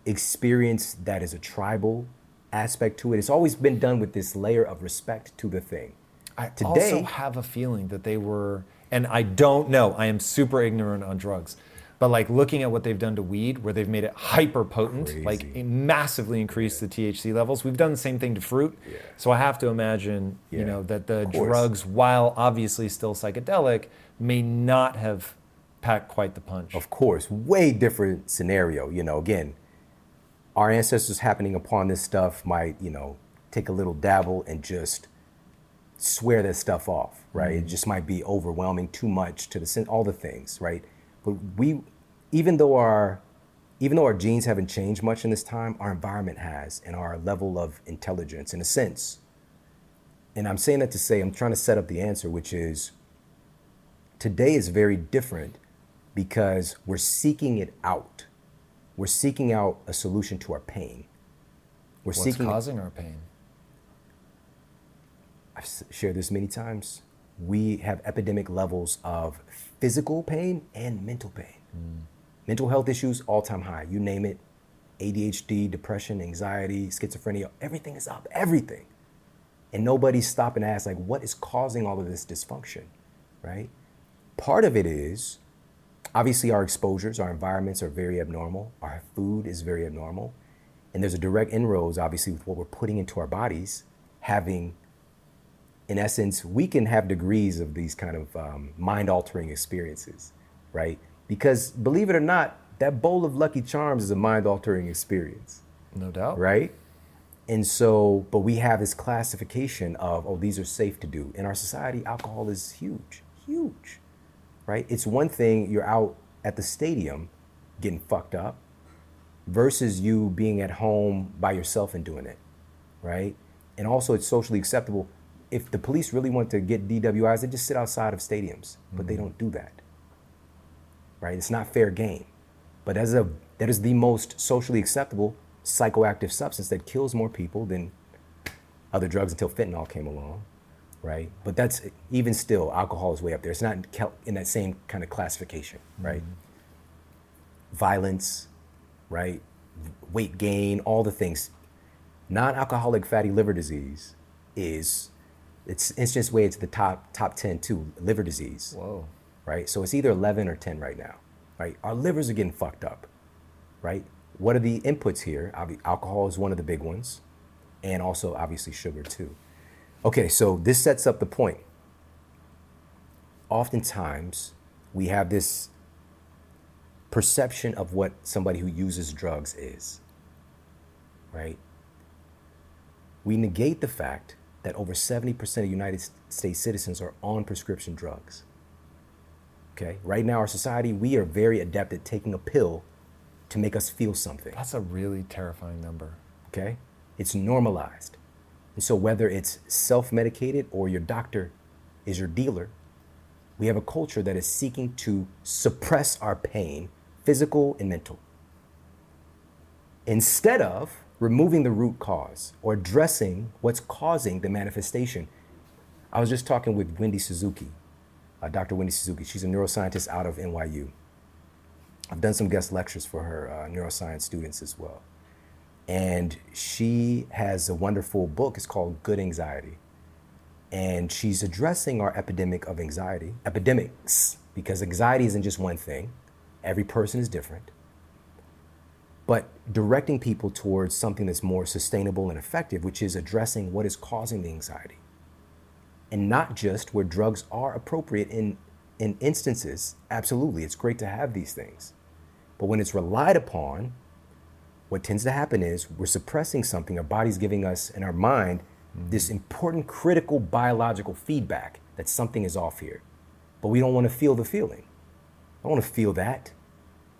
experience that is a tribal aspect to it. It's always been done with this layer of respect to the thing.
I
Today-
also have a feeling that they were, and I don't know, I am super ignorant on drugs, but like looking at what they've done to weed, where they've made it hyper potent, like
Crazy.
it massively increased the THC levels. We've done the same thing to fruit. So I have to imagine, you know, that the drugs, while obviously still psychedelic, may not have packed quite the punch.
Of course, way different scenario. You know, again, our ancestors happening upon this stuff might, you know, take a little dabble and just swear that stuff off, right? It mm-hmm. just might be overwhelming too much to the all the things, right? But we, even though our, even though our genes haven't changed much in this time, our environment has, and our level of intelligence, in a sense. And I'm saying that to say I'm trying to set up the answer, which is today is very different because we're seeking it out. We're seeking out a solution to our pain. We're
What's
seeking.
causing our pain?
I've shared this many times. We have epidemic levels of physical pain and mental pain. Mm. Mental health issues, all time high. You name it ADHD, depression, anxiety, schizophrenia, everything is up, everything. And nobody's stopping to ask, like, what is causing all of this dysfunction, right? Part of it is obviously our exposures, our environments are very abnormal. Our food is very abnormal. And there's a direct inroads, obviously, with what we're putting into our bodies, having in essence, we can have degrees of these kind of um, mind altering experiences, right? Because believe it or not, that bowl of Lucky Charms is a mind altering experience,
No doubt.
right? And so, but we have this classification of, oh, these are safe to do. In our society, alcohol is huge, huge, right? It's one thing you're out at the stadium getting fucked up versus you being at home by yourself and doing it, right? And also, it's socially acceptable. If the police really want to get DWIs, they just sit outside of stadiums, but they don't do that. Right? It's not fair game. But as a that is the most socially acceptable psychoactive substance that kills more people than other drugs until fentanyl came along, right? But that's even still alcohol is way up there. It's not in that same kind of classification, right? Mm-hmm. Violence, right? Weight gain, all the things. Non-alcoholic fatty liver disease is it's instance way to the top top 10 too liver disease.
Whoa.
Right? So it's either 11 or 10 right now right? Our livers are getting fucked up right? What are the inputs here? Alcohol is one of the big ones and also obviously sugar too. Okay so this sets up the point. Oftentimes we have this perception of what somebody who uses drugs is right? We negate the fact that over 70% of United States citizens are on prescription drugs. Okay, right now, our society, we are very adept at taking a pill to make us feel something.
That's a really terrifying number.
Okay, it's normalized. And so, whether it's self medicated or your doctor is your dealer, we have a culture that is seeking to suppress our pain, physical and mental, instead of removing the root cause or addressing what's causing the manifestation. I was just talking with Wendy Suzuki, uh, Dr. Wendy Suzuki. She's a neuroscientist out of NYU. I've done some guest lectures for her uh, neuroscience students as well. And she has a wonderful book. It's called Good Anxiety. And she's addressing our epidemic of anxiety, epidemics, because anxiety isn't just one thing. Every person is different but directing people towards something that's more sustainable and effective, which is addressing what is causing the anxiety. And not just where drugs are appropriate in, in instances. Absolutely, it's great to have these things. But when it's relied upon, what tends to happen is we're suppressing something, our body's giving us, in our mind, mm-hmm. this important critical biological feedback that something is off here. But we don't want to feel the feeling. I don't want to feel that.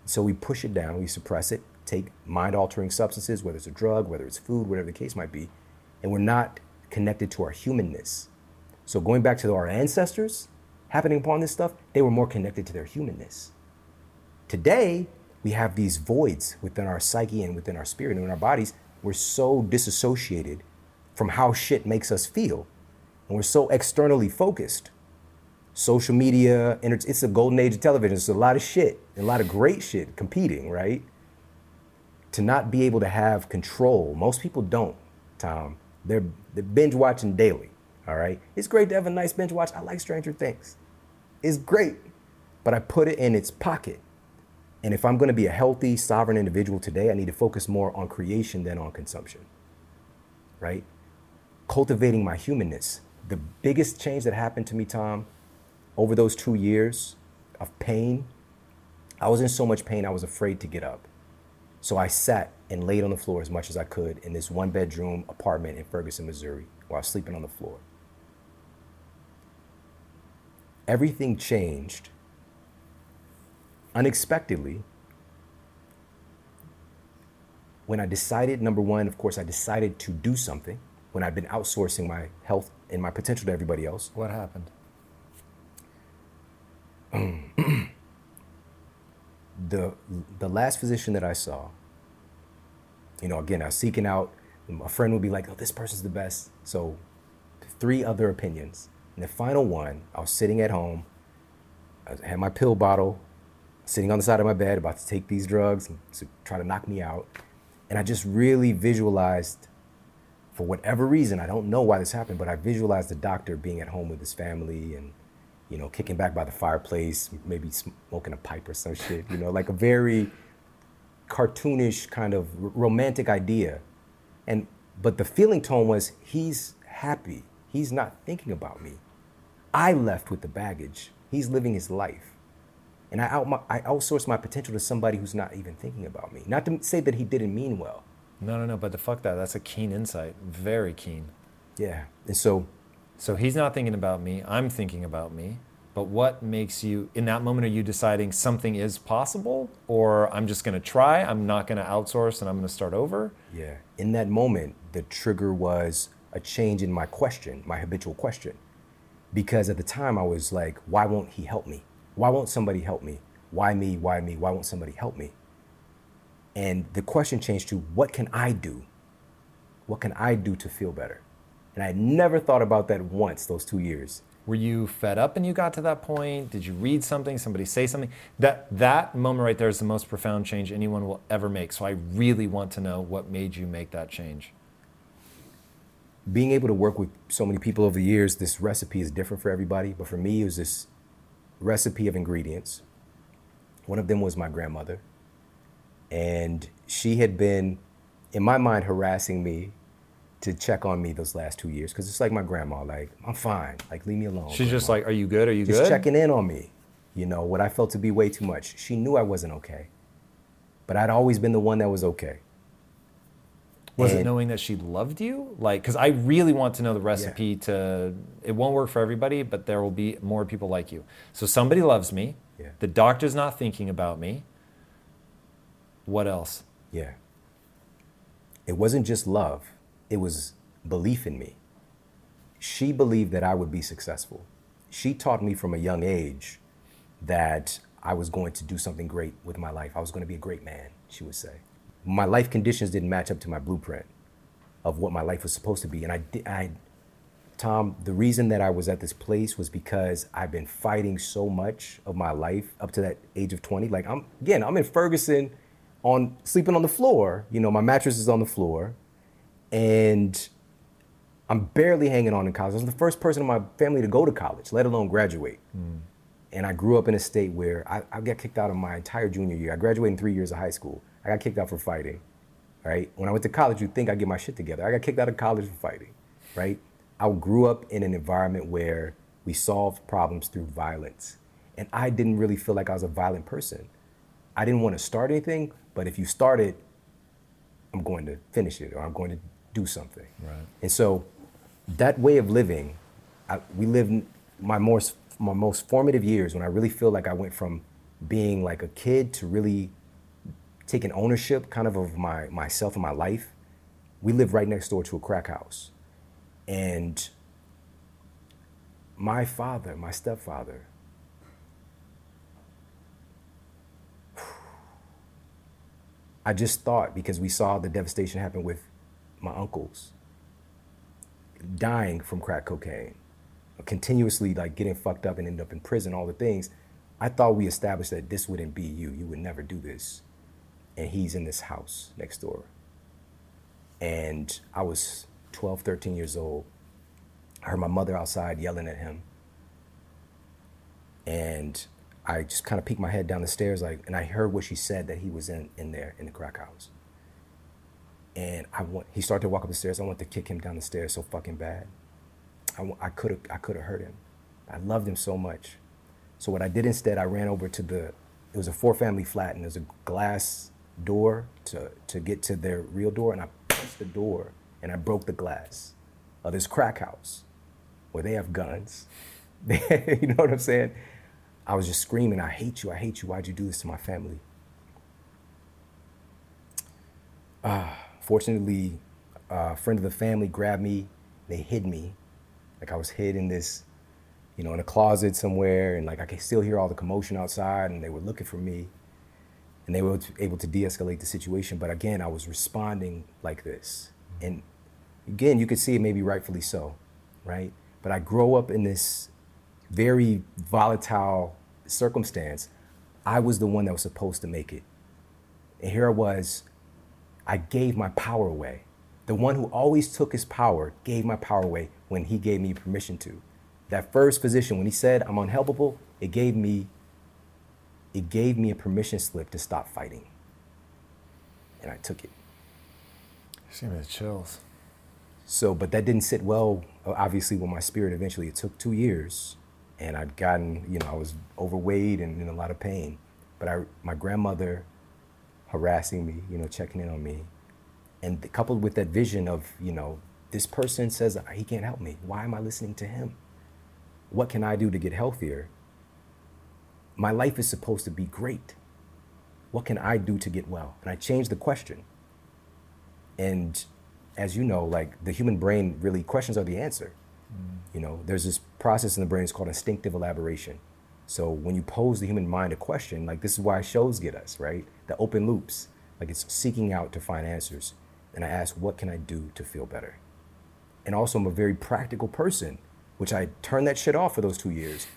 So we push it down, we suppress it, take mind altering substances, whether it's a drug, whether it's food, whatever the case might be, and we're not connected to our humanness. So, going back to our ancestors, happening upon this stuff, they were more connected to their humanness. Today, we have these voids within our psyche and within our spirit and in our bodies. We're so disassociated from how shit makes us feel. And we're so externally focused. Social media, it's a golden age of television. It's a lot of shit, a lot of great shit competing, right? To not be able to have control. Most people don't, Tom. They're, they're binge watching daily. All right. It's great to have a nice binge watch. I like Stranger Things. It's great, but I put it in its pocket. And if I'm going to be a healthy, sovereign individual today, I need to focus more on creation than on consumption. Right? Cultivating my humanness. The biggest change that happened to me, Tom, over those two years of pain, I was in so much pain, I was afraid to get up. So I sat and laid on the floor as much as I could in this one bedroom apartment in Ferguson, Missouri, while sleeping on the floor. Everything changed unexpectedly when I decided, number one, of course, I decided to do something when I'd been outsourcing my health and my potential to everybody else.
What happened?
the the last physician that I saw, you know, again, I was seeking out. A friend would be like, "Oh, this person's the best." So, three other opinions. And the final one, I was sitting at home. I had my pill bottle, sitting on the side of my bed, about to take these drugs to try to knock me out. And I just really visualized, for whatever reason, I don't know why this happened, but I visualized the doctor being at home with his family and you know, kicking back by the fireplace, maybe smoking a pipe or some shit, you know, like a very cartoonish kind of romantic idea. And but the feeling tone was he's happy. He's not thinking about me. I left with the baggage. He's living his life. And I, out my, I outsource my potential to somebody who's not even thinking about me. Not to say that he didn't mean well.
No, no, no. But the fuck that. That's a keen insight. Very keen.
Yeah. And so
so he's not thinking about me. I'm thinking about me. But what makes you, in that moment, are you deciding something is possible or I'm just to try? I'm not to outsource and I'm to start over?
Yeah. In that moment, the trigger was a change in my question, my habitual question. Because at the time I was like, why won't he help me? Why won't somebody help me? Why me? Why me? Why won't somebody help me? And the question changed to, what can I do? What can I do to feel better? And I never thought about that once those two years.
Were you fed up and you got to that point? Did you read something, somebody say something? That that moment right there is the most profound change anyone will ever make. So I really want to know what made you make that change.
Being able to work with so many people over the years, this recipe is different for everybody. But for me, it was this recipe of ingredients. One of them was my grandmother. And she had been, in my mind, harassing me to check on me those last two years because it's like my grandma. Like I'm fine. Like leave me alone.
She's
grandma.
just like, "Are you good? Are you
just
good?"
checking in on me. You know what I felt to be way too much. She knew I wasn't okay, but I'd always been the one that was okay.
Was it knowing that she loved you? Like, because I really want to know the recipe to. It won't work for everybody, but there will be more people like you. So somebody loves me.
Yeah.
The doctor's not thinking about me. What else?
Yeah. It wasn't just love, it was belief in me. She believed that I would be successful. She taught me from a young age that I was going to do something great with my life. I was going to be a great man, she would say. My life conditions didn't match up to my blueprint of what my life was supposed to be. And I, I Tom, the reason that I was at this place was because I've been fighting so much of my life up to that age of 20. Like I'm again, I'm in Ferguson on sleeping on the floor. You know, my mattress is on the floor and I'm barely hanging on in college. I was the first person in my family to go to college, let alone graduate. And I grew up in a state where I, I got kicked out of my entire junior year. I graduated in three years of high school. I got kicked out for fighting, right? When I went to college, you'd think I'd get my shit together. I got kicked out of college for fighting, right? I grew up in an environment where we solved problems through violence. And I didn't really feel like I was a violent person. I didn't want to start anything, but if you start it, I'm going to finish it or I'm going to do something.
Right.
And so that way of living, I, we lived in my most my most formative years when I really feel like I went from being like a kid to really taking ownership kind of of my myself and my life. We lived right next door to a crack house. And my father, my stepfather, I just thought because we saw the devastation happen with my uncles dying from crack cocaine, continuously like getting fucked up and end up in prison, all the things. I thought we established that this wouldn't be you. You would never do this. And he's in this house next door. And I was 12, 13 years old. I heard my mother outside yelling at him. And I just kind of peeked my head down the stairs, like, and I heard what she said that he was in, in there in the crack house. And I want, he started to walk up the stairs. I wanted to kick him down the stairs so fucking bad. I, I could have, I could have hurt him. I loved him so much. So what I did instead, I ran over to the, it was a four family flat and there's a glass door to, to get to their real door. And I punched the door and I broke the glass of this crack house where they have guns. you know what I'm saying? I was just screaming, I hate you, I hate you. Why'd you do this to my family? Uh, fortunately, a friend of the family grabbed me. They hid me. Like I was hid in this, you know, in a closet somewhere. And like I could still hear all the commotion outside. And they were looking for me. And they were able to de escalate the situation. But again, I was responding like this. And again, you could see it maybe rightfully so, right? But I grow up in this very volatile circumstance. I was the one that was supposed to make it. And here I was, I gave my power away. The one who always took his power gave my power away when he gave me permission to. That first physician, when he said I'm unhelpable, it gave me it gave me a permission slip to stop fighting. And I took it.
Me the chills.
So, but that didn't sit well, obviously, with my spirit. Eventually, it took two years, and I'd gotten, you know, I was overweight and in a lot of pain. But I, my grandmother, harassing me, you know, checking in on me, and th- coupled with that vision of, you know, this person says he can't help me. Why am I listening to him? What can I do to get healthier? My life is supposed to be great. What can I do to get well? And I changed the question. And as you know, like the human brain really questions are the answer. Mm. You know, there's this process in the brain, it's called instinctive elaboration. So when you pose the human mind a question, like this is why shows get us, right? The open loops, like it's seeking out to find answers. And I ask, what can I do to feel better? And also, I'm a very practical person, which I turned that shit off for those two years.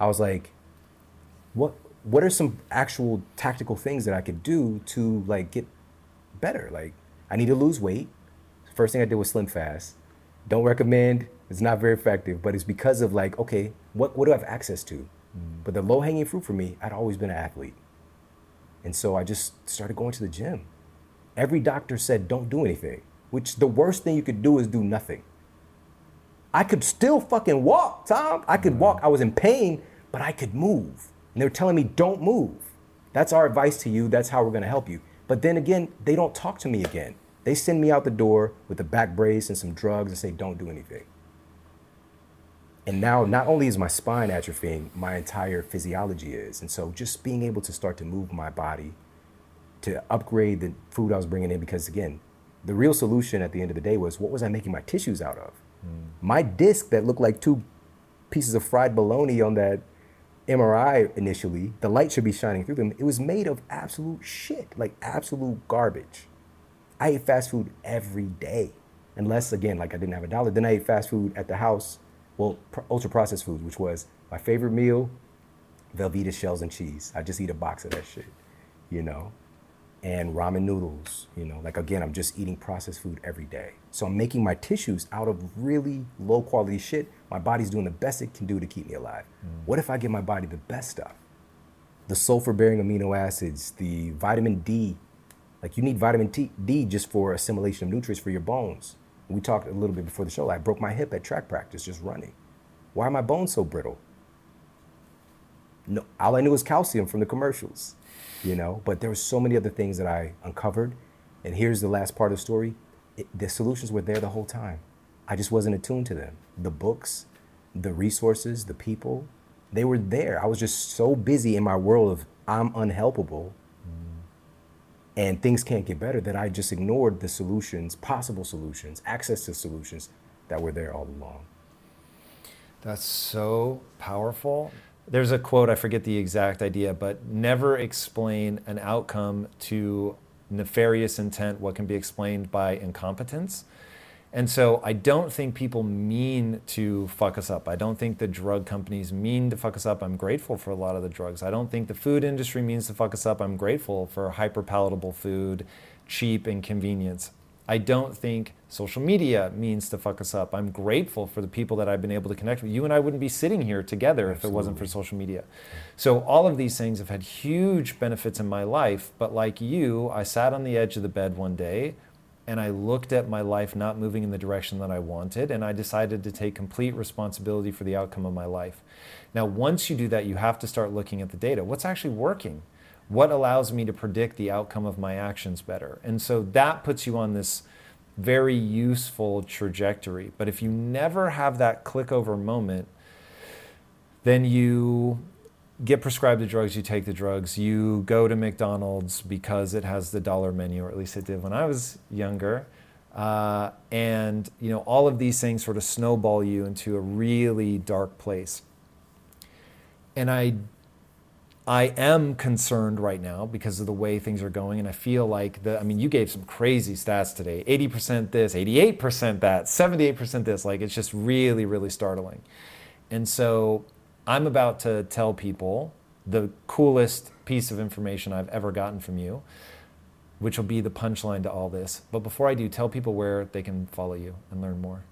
I was like, what what are some actual tactical things that I could do to like get better? Like, I need to lose weight. First thing I did was Slim Fast. Don't recommend. It's not very effective, but it's because of like, okay, what what do I have access to? Mm. But the low hanging fruit for me, I'd always been an athlete. And so I just started going to the gym. Every doctor said, don't do anything, which the worst thing you could do is do nothing. I could still fucking walk, Tom. I could walk. I was in pain, but I could move. And they were telling me, don't move. That's our advice to you. That's how we're going to help you. But then again, they don't talk to me again. They send me out the door with a back brace and some drugs and say, don't do anything. And now, not only is my spine atrophying, my entire physiology is. And so, just being able to start to move my body, to upgrade the food I was bringing in, because again, the real solution at the end of the day was what was I making my tissues out of? Mm. My disc that looked like two pieces of fried bologna on that MRI initially, the light should be shining through them. It was made of absolute shit, like absolute garbage. I ate fast food every day, unless again, like I didn't have a dollar. Then I ate fast food at the house well, ultra processed foods, which was my favorite meal, Velveeta shells and cheese. I just eat a box of that shit, you know, and ramen noodles, you know. Like again, I'm just eating processed food every day. So I'm making my tissues out of really low quality shit. My body's doing the best it can do to keep me alive. Mm. What if I give my body the best stuff? The sulfur bearing amino acids, the vitamin D. Like you need vitamin T, D just for assimilation of nutrients for your bones we talked a little bit before the show. I broke my hip at track practice just running. Why are my bones so brittle? No, all I knew was calcium from the commercials, you know. But there were so many other things that I uncovered. And here's the last part of the story: it, the solutions were there the whole time. I just wasn't attuned to them. The books, the resources, the people, they were there. I was just so busy in my world of I'm unhelpable and things can't get better that I just ignored the solutions, possible solutions, access to solutions that were there all along.
That's so powerful. There's a quote, I forget the exact idea, but never explain an outcome to nefarious intent, what can be explained by incompetence. And so I don't think people mean to fuck us up. I don't think the drug companies mean to fuck us up. I'm grateful for a lot of the drugs. I don't think the food industry means to fuck us up. I'm grateful for hyper palatable food, cheap and convenience. I don't think social media means to fuck us up. I'm grateful for the people that I've been able to connect with. You and I wouldn't be sitting here together Absolutely. if it wasn't for social media. So all of these things have had huge benefits in my life, but like you, I sat on the edge of the bed one day and I looked at my life not moving in the direction that I wanted, and I decided to take complete responsibility for the outcome of my life. Now, once you do that, you have to start looking at the data. What's actually working? What allows me to predict the outcome of my actions better? And so that puts you on this very useful trajectory. But if you never have that click over moment, then you get prescribed the drugs, you take the drugs, you go to McDonald's because it has the dollar menu, or at least it did when I was younger. Uh, and you know all of these things sort of snowball you into a really dark place. And I, I am concerned right now because of the way things are going, and I feel like the. I mean, you gave some crazy stats today: eighty percent this, eighty-eight percent that, seventy-eight percent this. Like it's just really, really startling. And so I'm about to tell people the coolest piece of information I've ever gotten from you, which will be the punchline to all this. But before I do, tell people where they can follow you and learn more.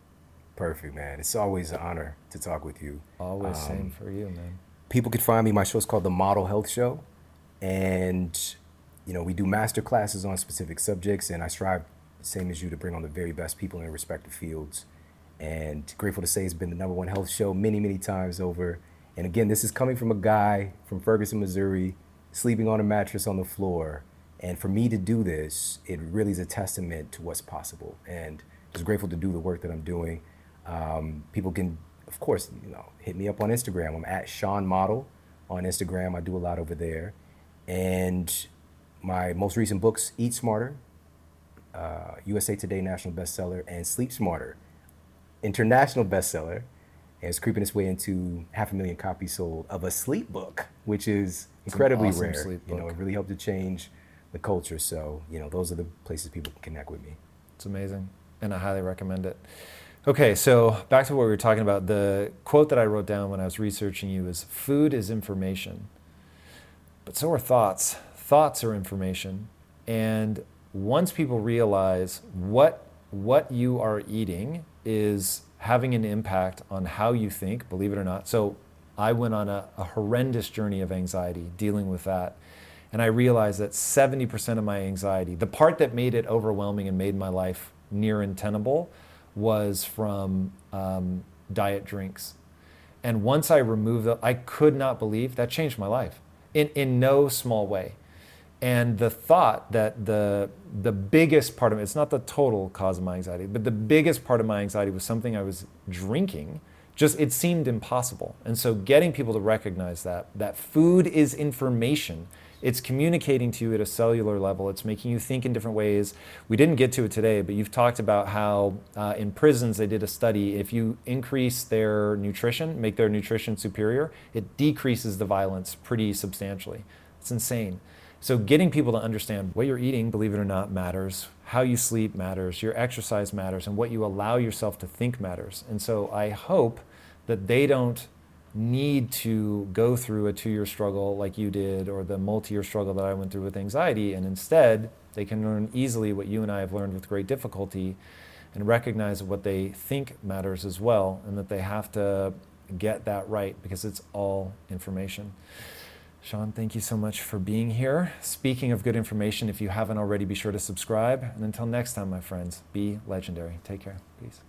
Perfect, man. It's always an honor to talk with you.
Always, um, same for you, man.
People can find me. My show's called The Model Health Show, and you know we do master classes on specific subjects, and I strive, same as you, to bring on the very best people in their respective fields. And grateful to say it's been the number one health show many, many times over and again, this is coming from a guy from Ferguson, Missouri, sleeping on a mattress on the floor. And for me to do this, it really is a testament to what's possible. And just grateful to do the work that I'm doing. Um, people can, of course, you know, hit me up on Instagram. I'm at Shawn Model on Instagram. I do a lot over there. And my most recent books, Eat Smarter, uh, USA Today national bestseller, and Sleep Smarter, international bestseller, and it's creeping its way into half a million copies sold of a sleep book, which is incredibly
awesome
rare.
sleep
You know, it really helped to change the culture. So, you know, those are the places people can connect with me.
It's amazing, and I highly recommend it. Okay, so back to what we were talking about. The quote that I wrote down when I was researching you is food is information, but so are thoughts. Thoughts are information. And once people realize what, what you are eating is having an impact on how you think, believe it or not. So I went on a, a horrendous journey of anxiety dealing with that. And I realized that 70% of my anxiety, the part that made it overwhelming and made my life near untenable, was from um, diet drinks. And once I removed the, I could not believe that changed my life in, in no small way. And the thought that the, the biggest part of it, it's not the total cause of my anxiety, but the biggest part of my anxiety was something I was drinking. Just it seemed impossible. And so getting people to recognize that, that food is information. It's communicating to you at a cellular level. It's making you think in different ways. We didn't get to it today, but you've talked about how uh, in prisons they did a study. If you increase their nutrition, make their nutrition superior, it decreases the violence pretty substantially. It's insane. So, getting people to understand what you're eating, believe it or not, matters. How you sleep matters. Your exercise matters. And what you allow yourself to think matters. And so, I hope that they don't need to go through a two year struggle like you did or the multi year struggle that I went through with anxiety. And instead, they can learn easily what you and I have learned with great difficulty and recognize what they think matters as well and that they have to get that right because it's all information. Shawn, thank you so much for being here. Speaking of good information, if you haven't already, be sure to subscribe. And until next time, my friends, be legendary. Take care. Peace.